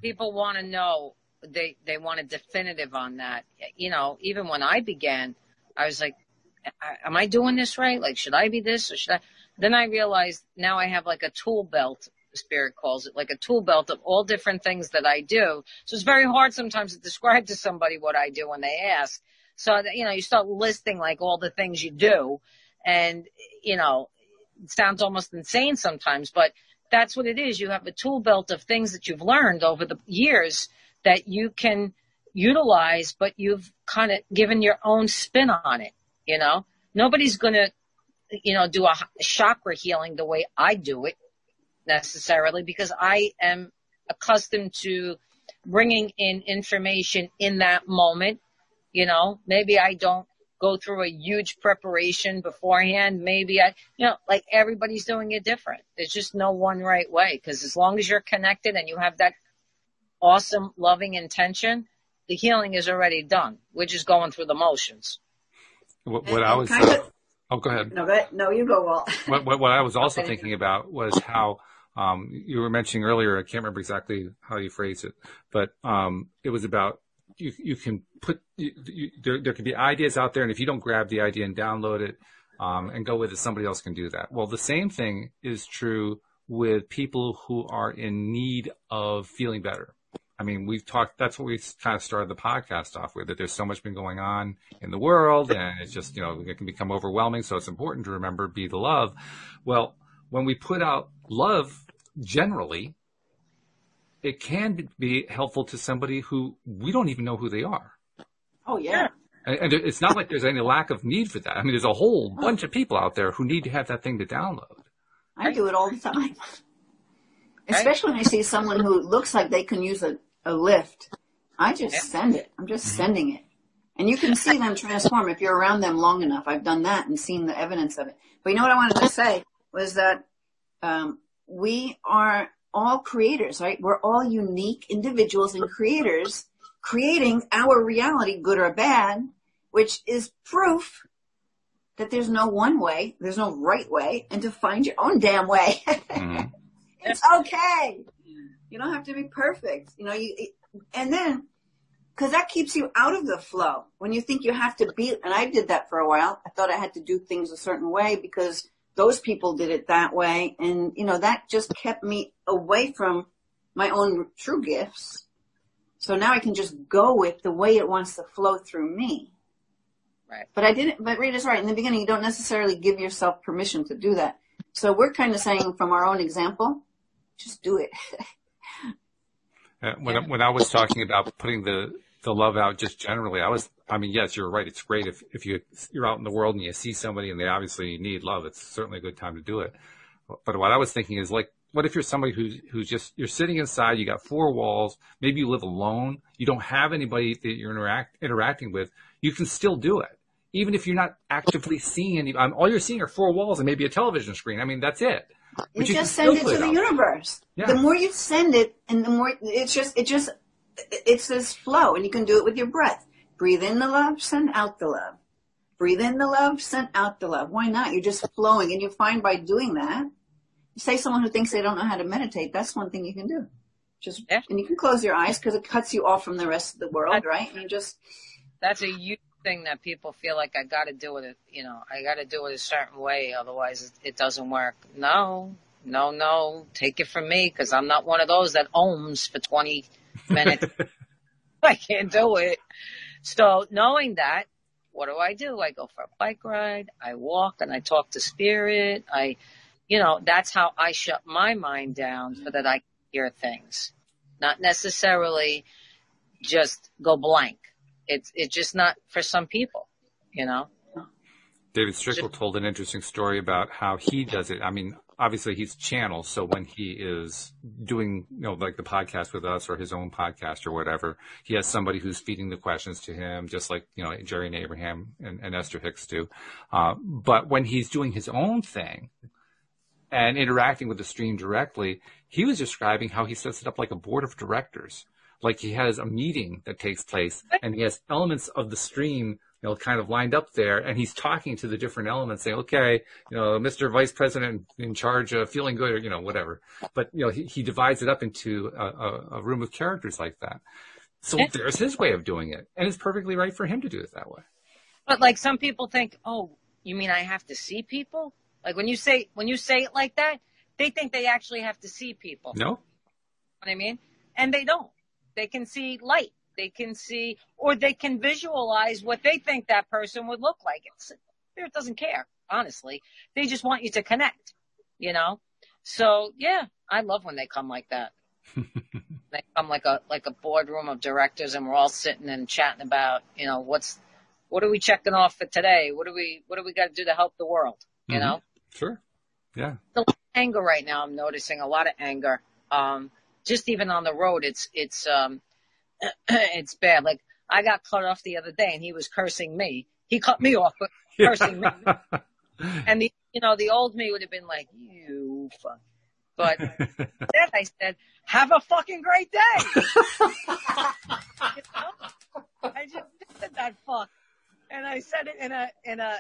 people want to know they they want a definitive on that. You know, even when I began, I was like, "Am I doing this right? Like, should I be this or should I?" Then I realized now I have like a tool belt. Spirit calls it like a tool belt of all different things that I do. So it's very hard sometimes to describe to somebody what I do when they ask. So you know, you start listing like all the things you do, and you know, it sounds almost insane sometimes, but that's what it is. You have a tool belt of things that you've learned over the years that you can utilize, but you've kind of given your own spin on it. You know, nobody's going to, you know, do a chakra healing the way I do it necessarily because I am accustomed to bringing in information in that moment. You know, maybe I don't go through a huge preparation beforehand. Maybe I, you know, like everybody's doing it different. There's just no one right way because as long as you're connected and you have that awesome, loving intention, the healing is already done. We're just going through the motions. What, what I was, uh, *laughs* of, oh, go ahead. No, go no, you go, Walt. *laughs* what, what, what I was also thinking about was how, um, you were mentioning earlier, I can't remember exactly how you phrased it, but, um, it was about you, you can put, you, you, there, there can be ideas out there, and if you don't grab the idea and download it, um, and go with it, somebody else can do that. Well, the same thing is true with people who are in need of feeling better. I mean, we've talked, that's what we kind of started the podcast off with, that there's so much been going on in the world and it's just, you know, it can become overwhelming. So it's important to remember be the love. Well, when we put out love generally, it can be helpful to somebody who we don't even know who they are. Oh, yeah. And, it's not like there's any lack of need for that. I mean, there's a whole bunch of people out there who need to have that thing to download. I do it all the time. *laughs* Especially when I see someone who looks like they can use a a lift, I just send it. I'm just sending it. And you can see them transform if you're around them long enough. I've done that and seen the evidence of it. But you know what I wanted to say was that um, we are all creators, right? We're all unique individuals and creators creating our reality, good or bad, which is proof that there's no one way, there's no right way, and to find your own damn way. *laughs* mm-hmm. It's okay. You don't have to be perfect. You know, you, and then, cause that keeps you out of the flow. When you think you have to be, and I did that for a while. I thought I had to do things a certain way because those people did it that way. And, you know, that just kept me away from my own true gifts. So now I can just go with the way it wants to flow through me. Right. But I didn't, but Rita's right. In the beginning, you don't necessarily give yourself permission to do that. So we're kind of saying from our own example, just do it. *laughs* Uh, when, when I was talking about putting the, the love out just generally, I was, I mean, yes, you're right. It's great if, if you, you're out in the world and you see somebody and they obviously need love. It's certainly a good time to do it. But what I was thinking is like, what if you're somebody who's, who's just, you're sitting inside, you got four walls, maybe you live alone, you don't have anybody that you're interact, interacting with, you can still do it. Even if you're not actively seeing any, um, all you're seeing are four walls and maybe a television screen. I mean, that's it. You, you just send it to the universe. Yeah. The more you send it, and the more it's just it just it's this flow, and you can do it with your breath. Breathe in the love, send out the love. Breathe in the love, send out the love. Why not? You're just flowing. And you find by doing that, say someone who thinks they don't know how to meditate, that's one thing you can do. Just, Yeah. and you can close your eyes because it cuts you off from the rest of the world, right? And you just, That's a huge thing that people feel like I got to do it. You know, I got to do it a certain way, otherwise it, it doesn't work. No, no, no. Take it from me because I'm not one of those that ohms for 20 minutes. *laughs* I can't do it. So knowing that, what do I do? I go for a bike ride. I walk and I talk to spirit. I, you know, that's how I shut my mind down so that I can hear things. Not necessarily just go blank. It's, it's just not for some people, you know? David Strickle told an interesting story about how he does it. I mean, obviously he's channel, so when he is doing, you know, like the podcast with us or his own podcast or whatever, he has somebody who's feeding the questions to him, just like, you know, Jerry and Abraham and, and Esther Hicks do. Uh, but when he's doing his own thing and interacting with the stream directly, he was describing how he sets it up like a board of directors. Like he has a meeting that takes place and he has elements of the stream you know, kind of lined up there, and he's talking to the different elements, saying, "Okay, you know, Mr. Vice President in charge of feeling good, or you know, whatever." But you know, he, he divides it up into a, a, a room of characters like that. So Yeah. there's his way of doing it, and it's perfectly right for him to do it that way. But like some people think, oh, you mean I have to see people? Like when you say, when you say it like that, they think they actually have to see people. No, You know what I mean? And they don't. They can see light. They can see, or they can visualize what they think that person would look like. It's, spirit doesn't care, honestly. They just want you to connect, you know? So yeah, I love when they come like that. *laughs* they come like a, like a boardroom of directors and we're all sitting and chatting about, you know, what's, what are we checking off for today? What do we, what do we got to do to help the world? You Mhm. know? sure, yeah, The anger right now. I'm noticing a lot of anger. Um, just even on the road, it's it's um, *clears throat* it's bad. Like I got cut off the other day, and he was cursing me. He cut me off, but *laughs* cursing me. And the you know the old me would have been like you fuck. But *laughs* instead I said, "Have a fucking great day." You *laughs* know? I just said that fuck, and I said it in a in a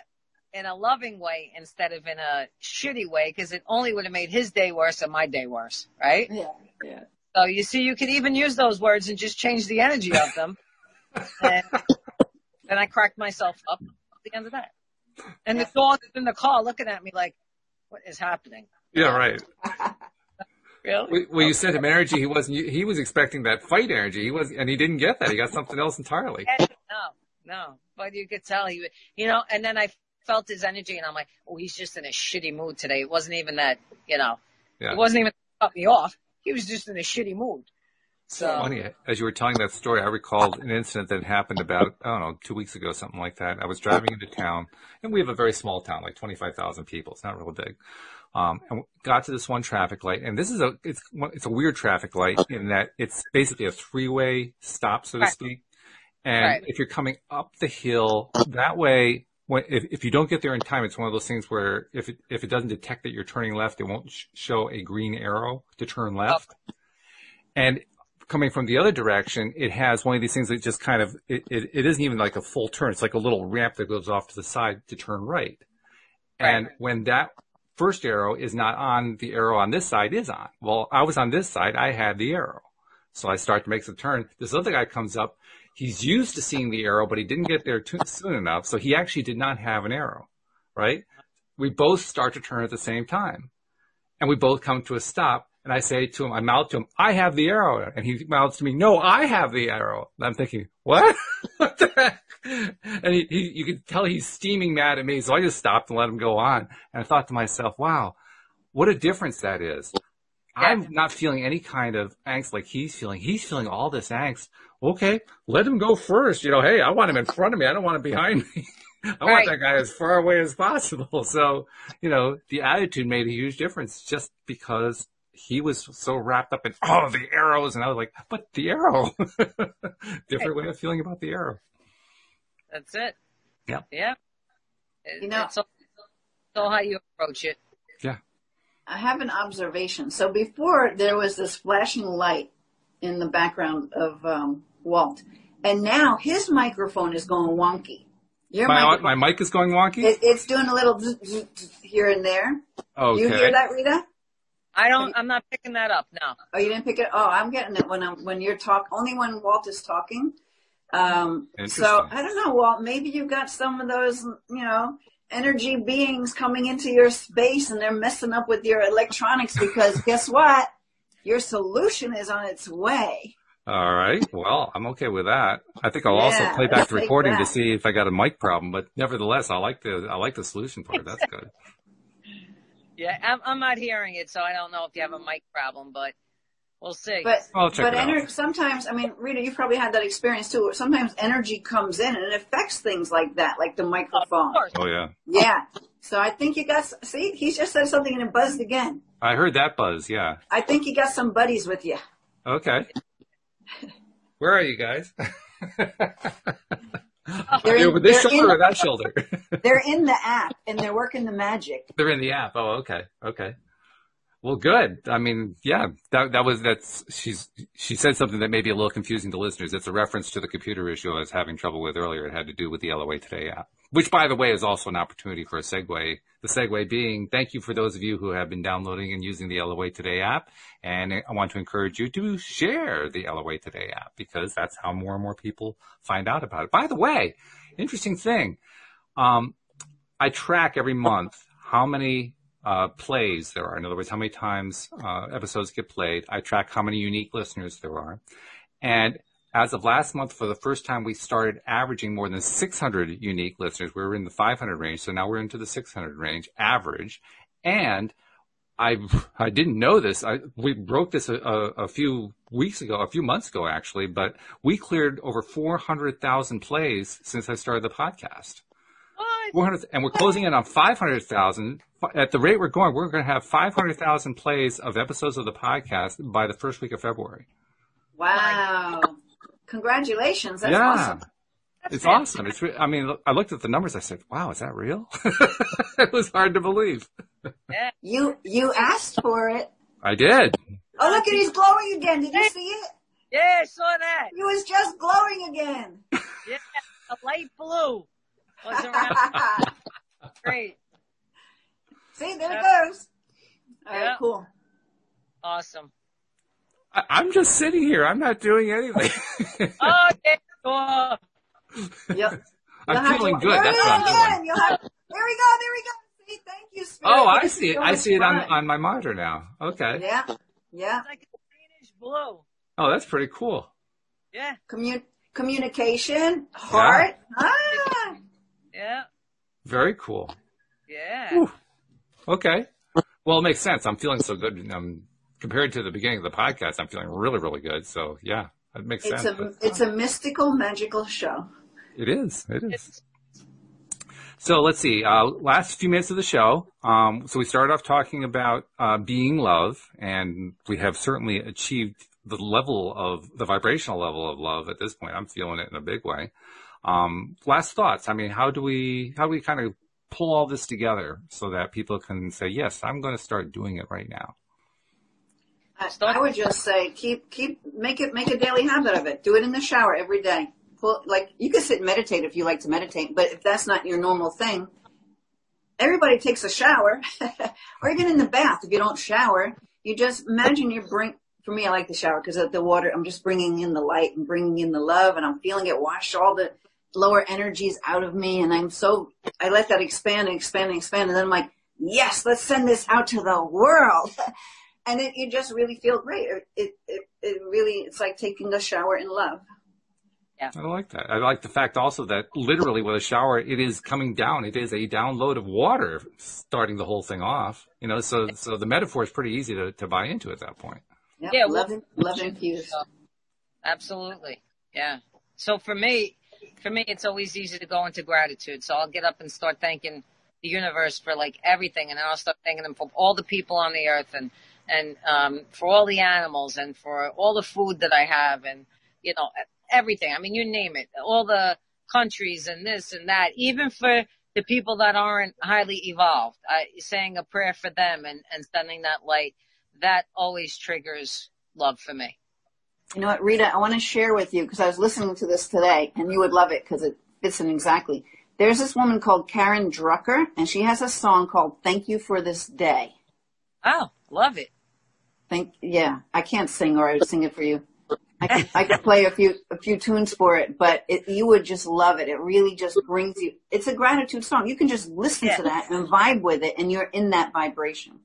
in a loving way instead of in a shitty way because it only would have made his day worse and my day worse, right? yeah, yeah. So you see, you could even use those words and just change the energy of them. *laughs* and then I cracked myself up at the end of that. And the dog is in the car looking at me like, what is happening? yeah, right. *laughs* Really? Well, well, you sent him energy. He wasn't. He was expecting that fight energy. He was, and he didn't get that. He got something else entirely. No, no. But you could tell he, you know, and then I felt his energy and I'm like, oh, he's just in a shitty mood today. It wasn't even that, you know, Yeah. it wasn't even cut me off. He was just in a shitty mood. So, Funny, as you were telling that story, I recalled an incident that happened about, I don't know, two weeks ago, something like that. I was driving into town, and we have a very small town, like 25,000 people. It's not real big. Um, and got to this one traffic light, and this is a, it's, it's a weird traffic light in that it's basically a three-way stop, so to Right. speak. And Right. if you're coming up the hill that way, when, if, if you don't get there in time, it's one of those things where if it, if it doesn't detect that you're turning left, it won't sh- show a green arrow to turn left. And coming from the other direction, it has one of these things that just kind of, it, it, it isn't even like a full turn. It's like a little ramp that goes off to the side to turn right. And when that first arrow is not on, the arrow on this side is on. Well, I was on this side. I had the arrow. So I start to make the turn. This other guy comes up. He's used to seeing the arrow, but he didn't get there too soon enough. So he actually did not have an arrow, right? We both start to turn at the same time and we both come to a stop. And I say to him, I mouth to him, I have the arrow. And he mouths to me, no, I have the arrow. And I'm thinking, what? *laughs* what the heck? And he, he, you can tell he's steaming mad at me. So I just stopped and let him go on. And I thought to myself, wow, what a difference that is. I'm not feeling any kind of angst like he's feeling. He's feeling all this angst. Okay, let him go first. You know, hey, I want him in front of me. I don't want him behind me. *laughs* I want that guy as far away as possible. *laughs* So, you know, the attitude made a huge difference just because he was so wrapped up in, oh, the arrows. And I was like, but the arrow. *laughs* Different way of feeling about the arrow. that's it. Yeah. Yeah. It- You know- it's all, it's all how you approach it. Yeah. I have an observation. So before there was this flashing light in the background of um, Walt, and now his microphone is going wonky. Your My, microphone, my mic is going wonky? it, it's doing a little zzz, zzz, zzz here and there. okay. You hear that, Rita? I don't, I'm not picking that up. No. Oh, you didn't pick it. Oh, I'm getting it when I'm when you're talk. Only when Walt is talking. Um, so I don't know, Walt. Maybe you've got some of those, you know, energy beings coming into your space and they're messing up with your electronics because guess what? Your solution is on its way. All right. Well, I'm okay with that. I think I'll also play back the recording to see if I got a mic problem, but nevertheless, I like the, I like the solution part. That's good. *laughs* Yeah, I'm, I'm not hearing it, so I don't know if you have a mic problem, but we'll see. But I'll check but it out. ener- sometimes, I mean, Rita, you probably had that experience too. where Sometimes energy comes in and it affects things like that, like the microphone. course. Oh yeah. Yeah. So I think you got. See, he just said something and it buzzed again. I heard that buzz. Yeah. I think you got some buddies with you. Okay. Where are you guys? *laughs* They're in- this they're shoulder or that shoulder? *laughs* They're in the app and they're working the magic. They're in the app. Oh, okay. Okay. Well, good. I mean, yeah, that, that was, that's, she's, she said something that may be a little confusing to listeners. It's a reference to the computer issue I was having trouble with earlier. It had to do with the LOA Today app, which by the way is also an opportunity for a segue. The segue being, thank you for those of you who have been downloading and using the LOA Today app. And I want to encourage you to share the LOA Today app because that's how more and more people find out about it. By the way, interesting thing. Um, I track every month how many uh, plays there are. In other words, how many times uh, episodes get played. I track how many unique listeners there are. And as of last month, for the first time, we started averaging more than 600 unique listeners. We were in the 500 range, so now we're into the 600 range average. And I I didn't know this. I, we broke this a, a, a few weeks ago, a few months ago actually, but we cleared over 400,000 plays since I started the podcast. What? 400, and we're closing in on 500,000. At the rate we're going, we're going to have 500,000 plays of episodes of the podcast by the first week of February. Wow. Congratulations. That's yeah. awesome. It's awesome. It's, re- I mean, I looked at the numbers. I said, wow, is that real? *laughs* it was hard to believe. You you asked for it. I did. Oh look at he's glowing again. Did you see it? Yeah, I saw that. He was just glowing again. *laughs* Yeah, a light blue was around. *laughs* Great. see, there Yeah. it goes. All right, Yeah. cool. Awesome. I, I'm just sitting here. I'm not doing anything. *laughs* Oh, yeah. Oh, *laughs* Yep. I'm have feeling to- good. There That's it what I'm doing. have, there we go. There we go. See, thank you, Spirit. Oh, I see it. so I much see it on, on my monitor now. Okay. Yeah, yeah. it's like a greenish blue. Oh, that's pretty cool. Yeah, Commun- communication, heart. Ah, yeah, Very cool. yeah. Whew. Okay. Well, it makes sense. I'm feeling so good. Um, compared to the beginning of the podcast, I'm feeling really, really good. So yeah, it makes it's sense. a it's a mystical, magical show. It is. It is. It's, So let's see. Uh, last few minutes of the show. Um, so we started off talking about uh, being love, and we have certainly achieved the level of the vibrational level of love at this point. I'm feeling it in a big way. Um, last thoughts. I mean, how do we how do we kind of pull all this together so that people can say, yes, I'm going to start doing it right now. I, would just say keep keep make it make a daily habit of it. Do it in the shower every day. Pull, like you can sit and meditate if you like to meditate, but if that's not your normal thing, everybody takes a shower, *laughs* or even in the bath. If you don't shower, you just imagine you bring. For me, I like the shower because the water. I'm just bringing in the light and bringing in the love, and I'm feeling it wash all the lower energies out of me, and I'm so I let that expand and expand and expand, and then I'm like, yes, let's send this out to the world. *laughs* and it, you just really feel great. It, it, it, it really, it's like taking a shower in love. Yeah. I like that. I like the fact also that literally with a shower, it is coming down. It is a download of water starting the whole thing off. You know, so so the metaphor is pretty easy to, to buy into at that point. Yep. Yeah, love, well- love infused. *laughs* absolutely. Yeah. So for me, for me, it's always easy to go into gratitude. So I'll get up and start thanking the universe for like everything, and then I'll start thanking them for all the people on the earth, and and um, for all the animals, and for all the food that I have, and you know everything. I mean, you name it, all the countries and this and that, even for the people that aren't highly evolved. I, saying a prayer for them and and sending that light, that always triggers love for me. You know what, Rita, I want to share with you because I was listening to this today and you would love it because it fits in exactly. There's this woman called Karen Drucker and she has a song called Thank You for This Day. Oh, love it. Thank, yeah, I can't sing or I would sing it for you. I could, I could play a few, a few tunes for it, but it, you would just love it. It really just brings you, it's a gratitude song. You can just listen Yeah. to that and vibe with it and you're in that vibration.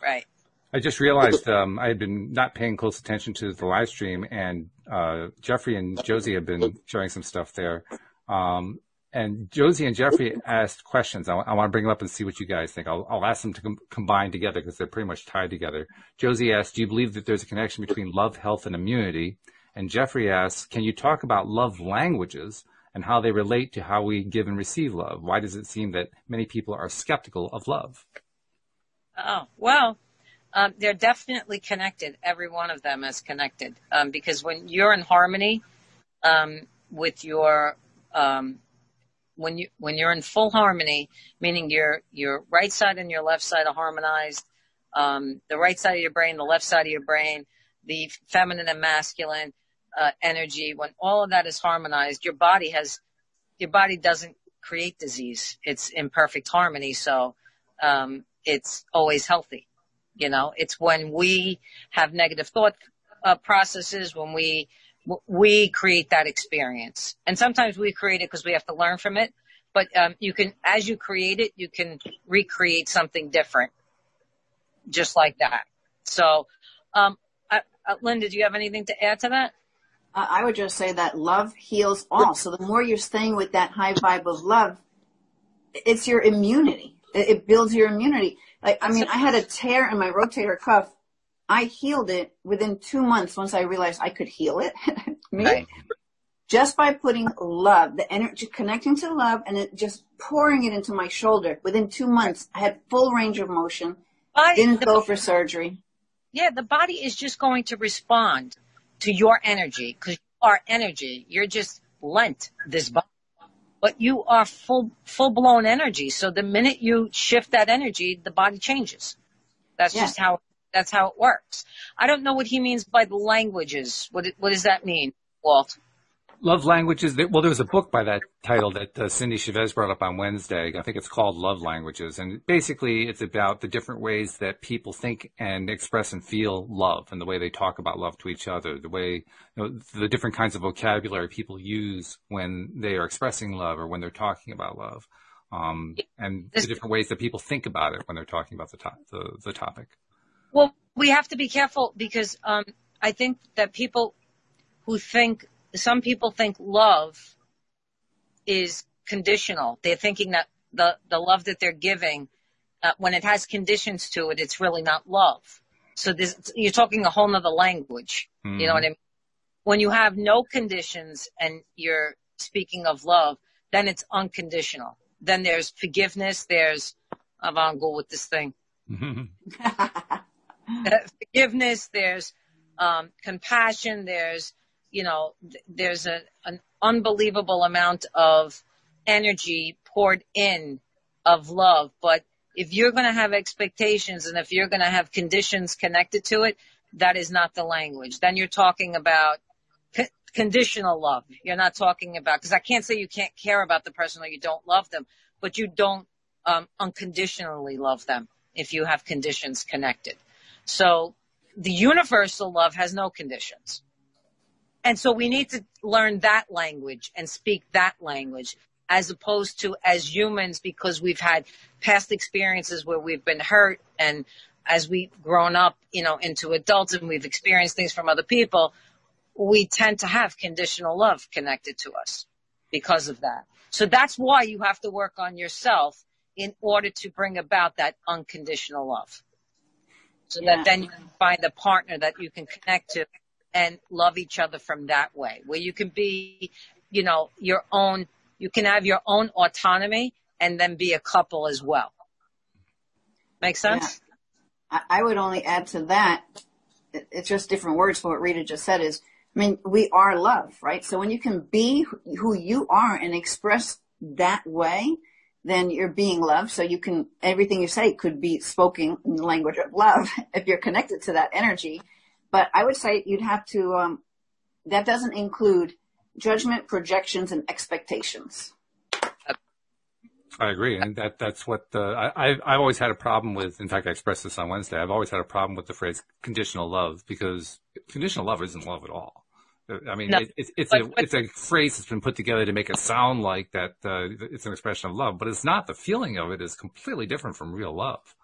Right. I just realized um, I had been not paying close attention to the live stream, and uh, Jeffrey and Josie have been showing some stuff there. Um, and Josie and Jeffrey asked questions. I, want to bring them up and see what you guys think. I'll, I'll ask them to com- combine together because they're pretty much tied together. Josie asked, "Do you believe that there's a connection between love, health, and immunity?" And Jeffrey asks, "Can you talk about love languages and how they relate to how we give and receive love? Why does it seem that many people are skeptical of love?" Oh, well, um, they're definitely connected. Every one of them is connected. Um, because when you're in harmony, um, with your, um, when you, when you're in full harmony, meaning your, your right side and your left side are harmonized, um, the right side of your brain, the left side of your brain, the feminine and masculine, uh, energy, when all of that is harmonized, your body has, your body doesn't create disease. It's in perfect harmony. So, um, it's always healthy. You know, it's when we have negative thought uh, processes, when we we create that experience, and sometimes we create it because we have to learn from it. But um, you can, as you create it, you can recreate something different, just like that. So, um, uh, uh, Linda, do you have anything to add to that? Uh, I would just say that love heals all. So the more you're staying with that high vibe of love, it's your immunity. It, it builds your immunity. Like, I mean, I had a tear in my rotator cuff. I healed it within two months once I realized I could heal it. *laughs* Me? Right. Just by putting love, the energy, connecting to love and it just pouring it into my shoulder. Within two months, I had full range of motion. Body- Didn't go for surgery. Yeah, the body is just going to respond to your energy because you are energy. You're just lent this body. But you are full, full blown energy. So the minute you shift that energy, the body changes. That's Yeah. just how, that's how it works. I don't know what he means by the languages. What, what does that mean, Walt? Love languages. Well, there was a book by that title that uh, Cindy Chavez brought up on Wednesday. I think it's called Love Languages, and basically it's about the different ways that people think and express and feel love, and the way they talk about love to each other, the way you know, the different kinds of vocabulary people use when they are expressing love or when they're talking about love, um, and the different ways that people think about it when they're talking about the to- the, the topic. Well, we have to be careful because um, I think that people who think some people think love is conditional. They're thinking that the the love that they're giving, uh, when it has conditions to it, it's really not love. So this, you're talking a whole nother language. You know what I mean? When you have no conditions and you're speaking of love, then it's unconditional. Then there's forgiveness. There's I'm on go with this thing uh, *laughs* forgiveness, there's um, compassion, there's you know, th- there's a, an unbelievable amount of energy poured in of love. But if you're going to have expectations and if you're going to have conditions connected to it, that is not the language. Then you're talking about conditional love. You're not talking about, because I can't say you can't care about the person or you don't love them, but you don't um, unconditionally love them if you have conditions connected. So the universal love has no conditions. And so we need to learn that language and speak that language as opposed to as humans because we've had past experiences where we've been hurt and as we've grown up, you know, into adults and we've experienced things from other people, we tend to have conditional love connected to us because of that. So that's why you have to work on yourself in order to bring about that unconditional love. So Yeah. that then you can find a partner that you can connect to and love each other from that way, where you can be, you know, your own, you can have your own autonomy and then be a couple as well. Make sense? I, I would only add to that, it's just different words for what Rita just said is, I mean, we are love, right? So when you can be who you are and express that way, then you're being loved. So you can, everything you say could be spoken in the language of love *laughs* if you're connected to that energy. But I would say you'd have to, um, that doesn't include judgment, projections, and expectations. I agree, and that that's what uh, I I've always had a problem with. In fact, I expressed this on Wednesday. I've always had a problem with the phrase conditional love because conditional love isn't love at all. I mean, no. it, it's it's a it's a phrase that's been put together to make it sound like that uh, it's an expression of love, but it's not. The feeling of it is completely different from real love.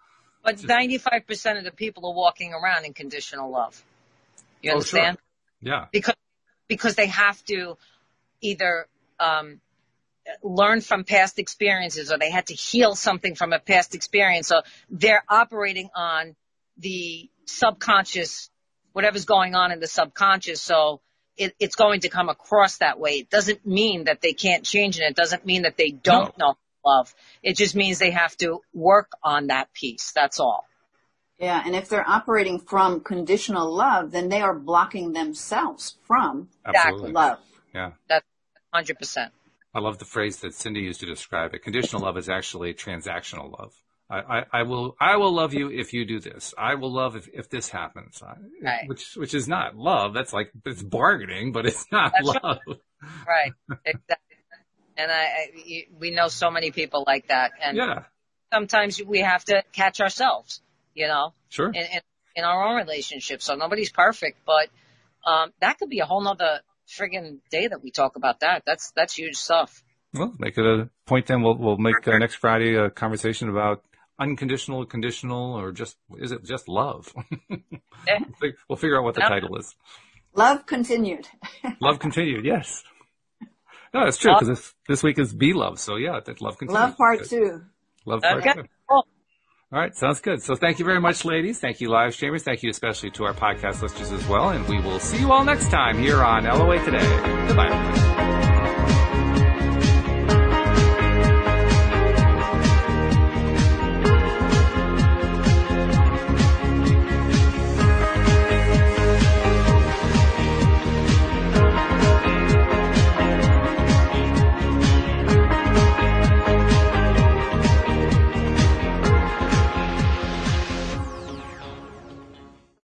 But ninety five percent of the people are walking around in conditional love. You understand? Oh, sure. Yeah. Because because they have to either um, learn from past experiences or they had to heal something from a past experience. So they're operating on the subconscious, whatever's going on in the subconscious. So it, it's going to come across that way. It doesn't mean that they can't change it. It doesn't mean that they don't no. know love. It just means they have to work on that piece. That's all. Yeah, and if they're operating from conditional love, then they are blocking themselves from Absolutely. love. Yeah. That's 100%. I love the phrase that Cindy used to describe it. Conditional love is actually transactional love. I, I, I, will I will love you if you do this. I will love if, if this happens. Right. Which which is not love. That's like it's bargaining, but it's not That's love. Right. right. Exactly. And I, I, we know so many people like that. And yeah. sometimes we have to catch ourselves. You know. Sure. In, in, in our own relationship. So nobody's perfect, but um, that could be a whole nother friggin' day that we talk about that. That's that's huge stuff. Well, make it a point then. We'll we'll make uh, next Friday a conversation about unconditional, conditional, or just is it just love? *laughs* We'll figure out what the no. title is. Love continued. *laughs* love continued. Yes. No, it's true because this this week is be love. So yeah, that love continued. Love part two. Love part okay. two. All right, sounds good. So thank you very much, ladies. Thank you, live streamers. Thank you especially to our podcast listeners as well. And we will see you all next time here on LOA Today. Goodbye.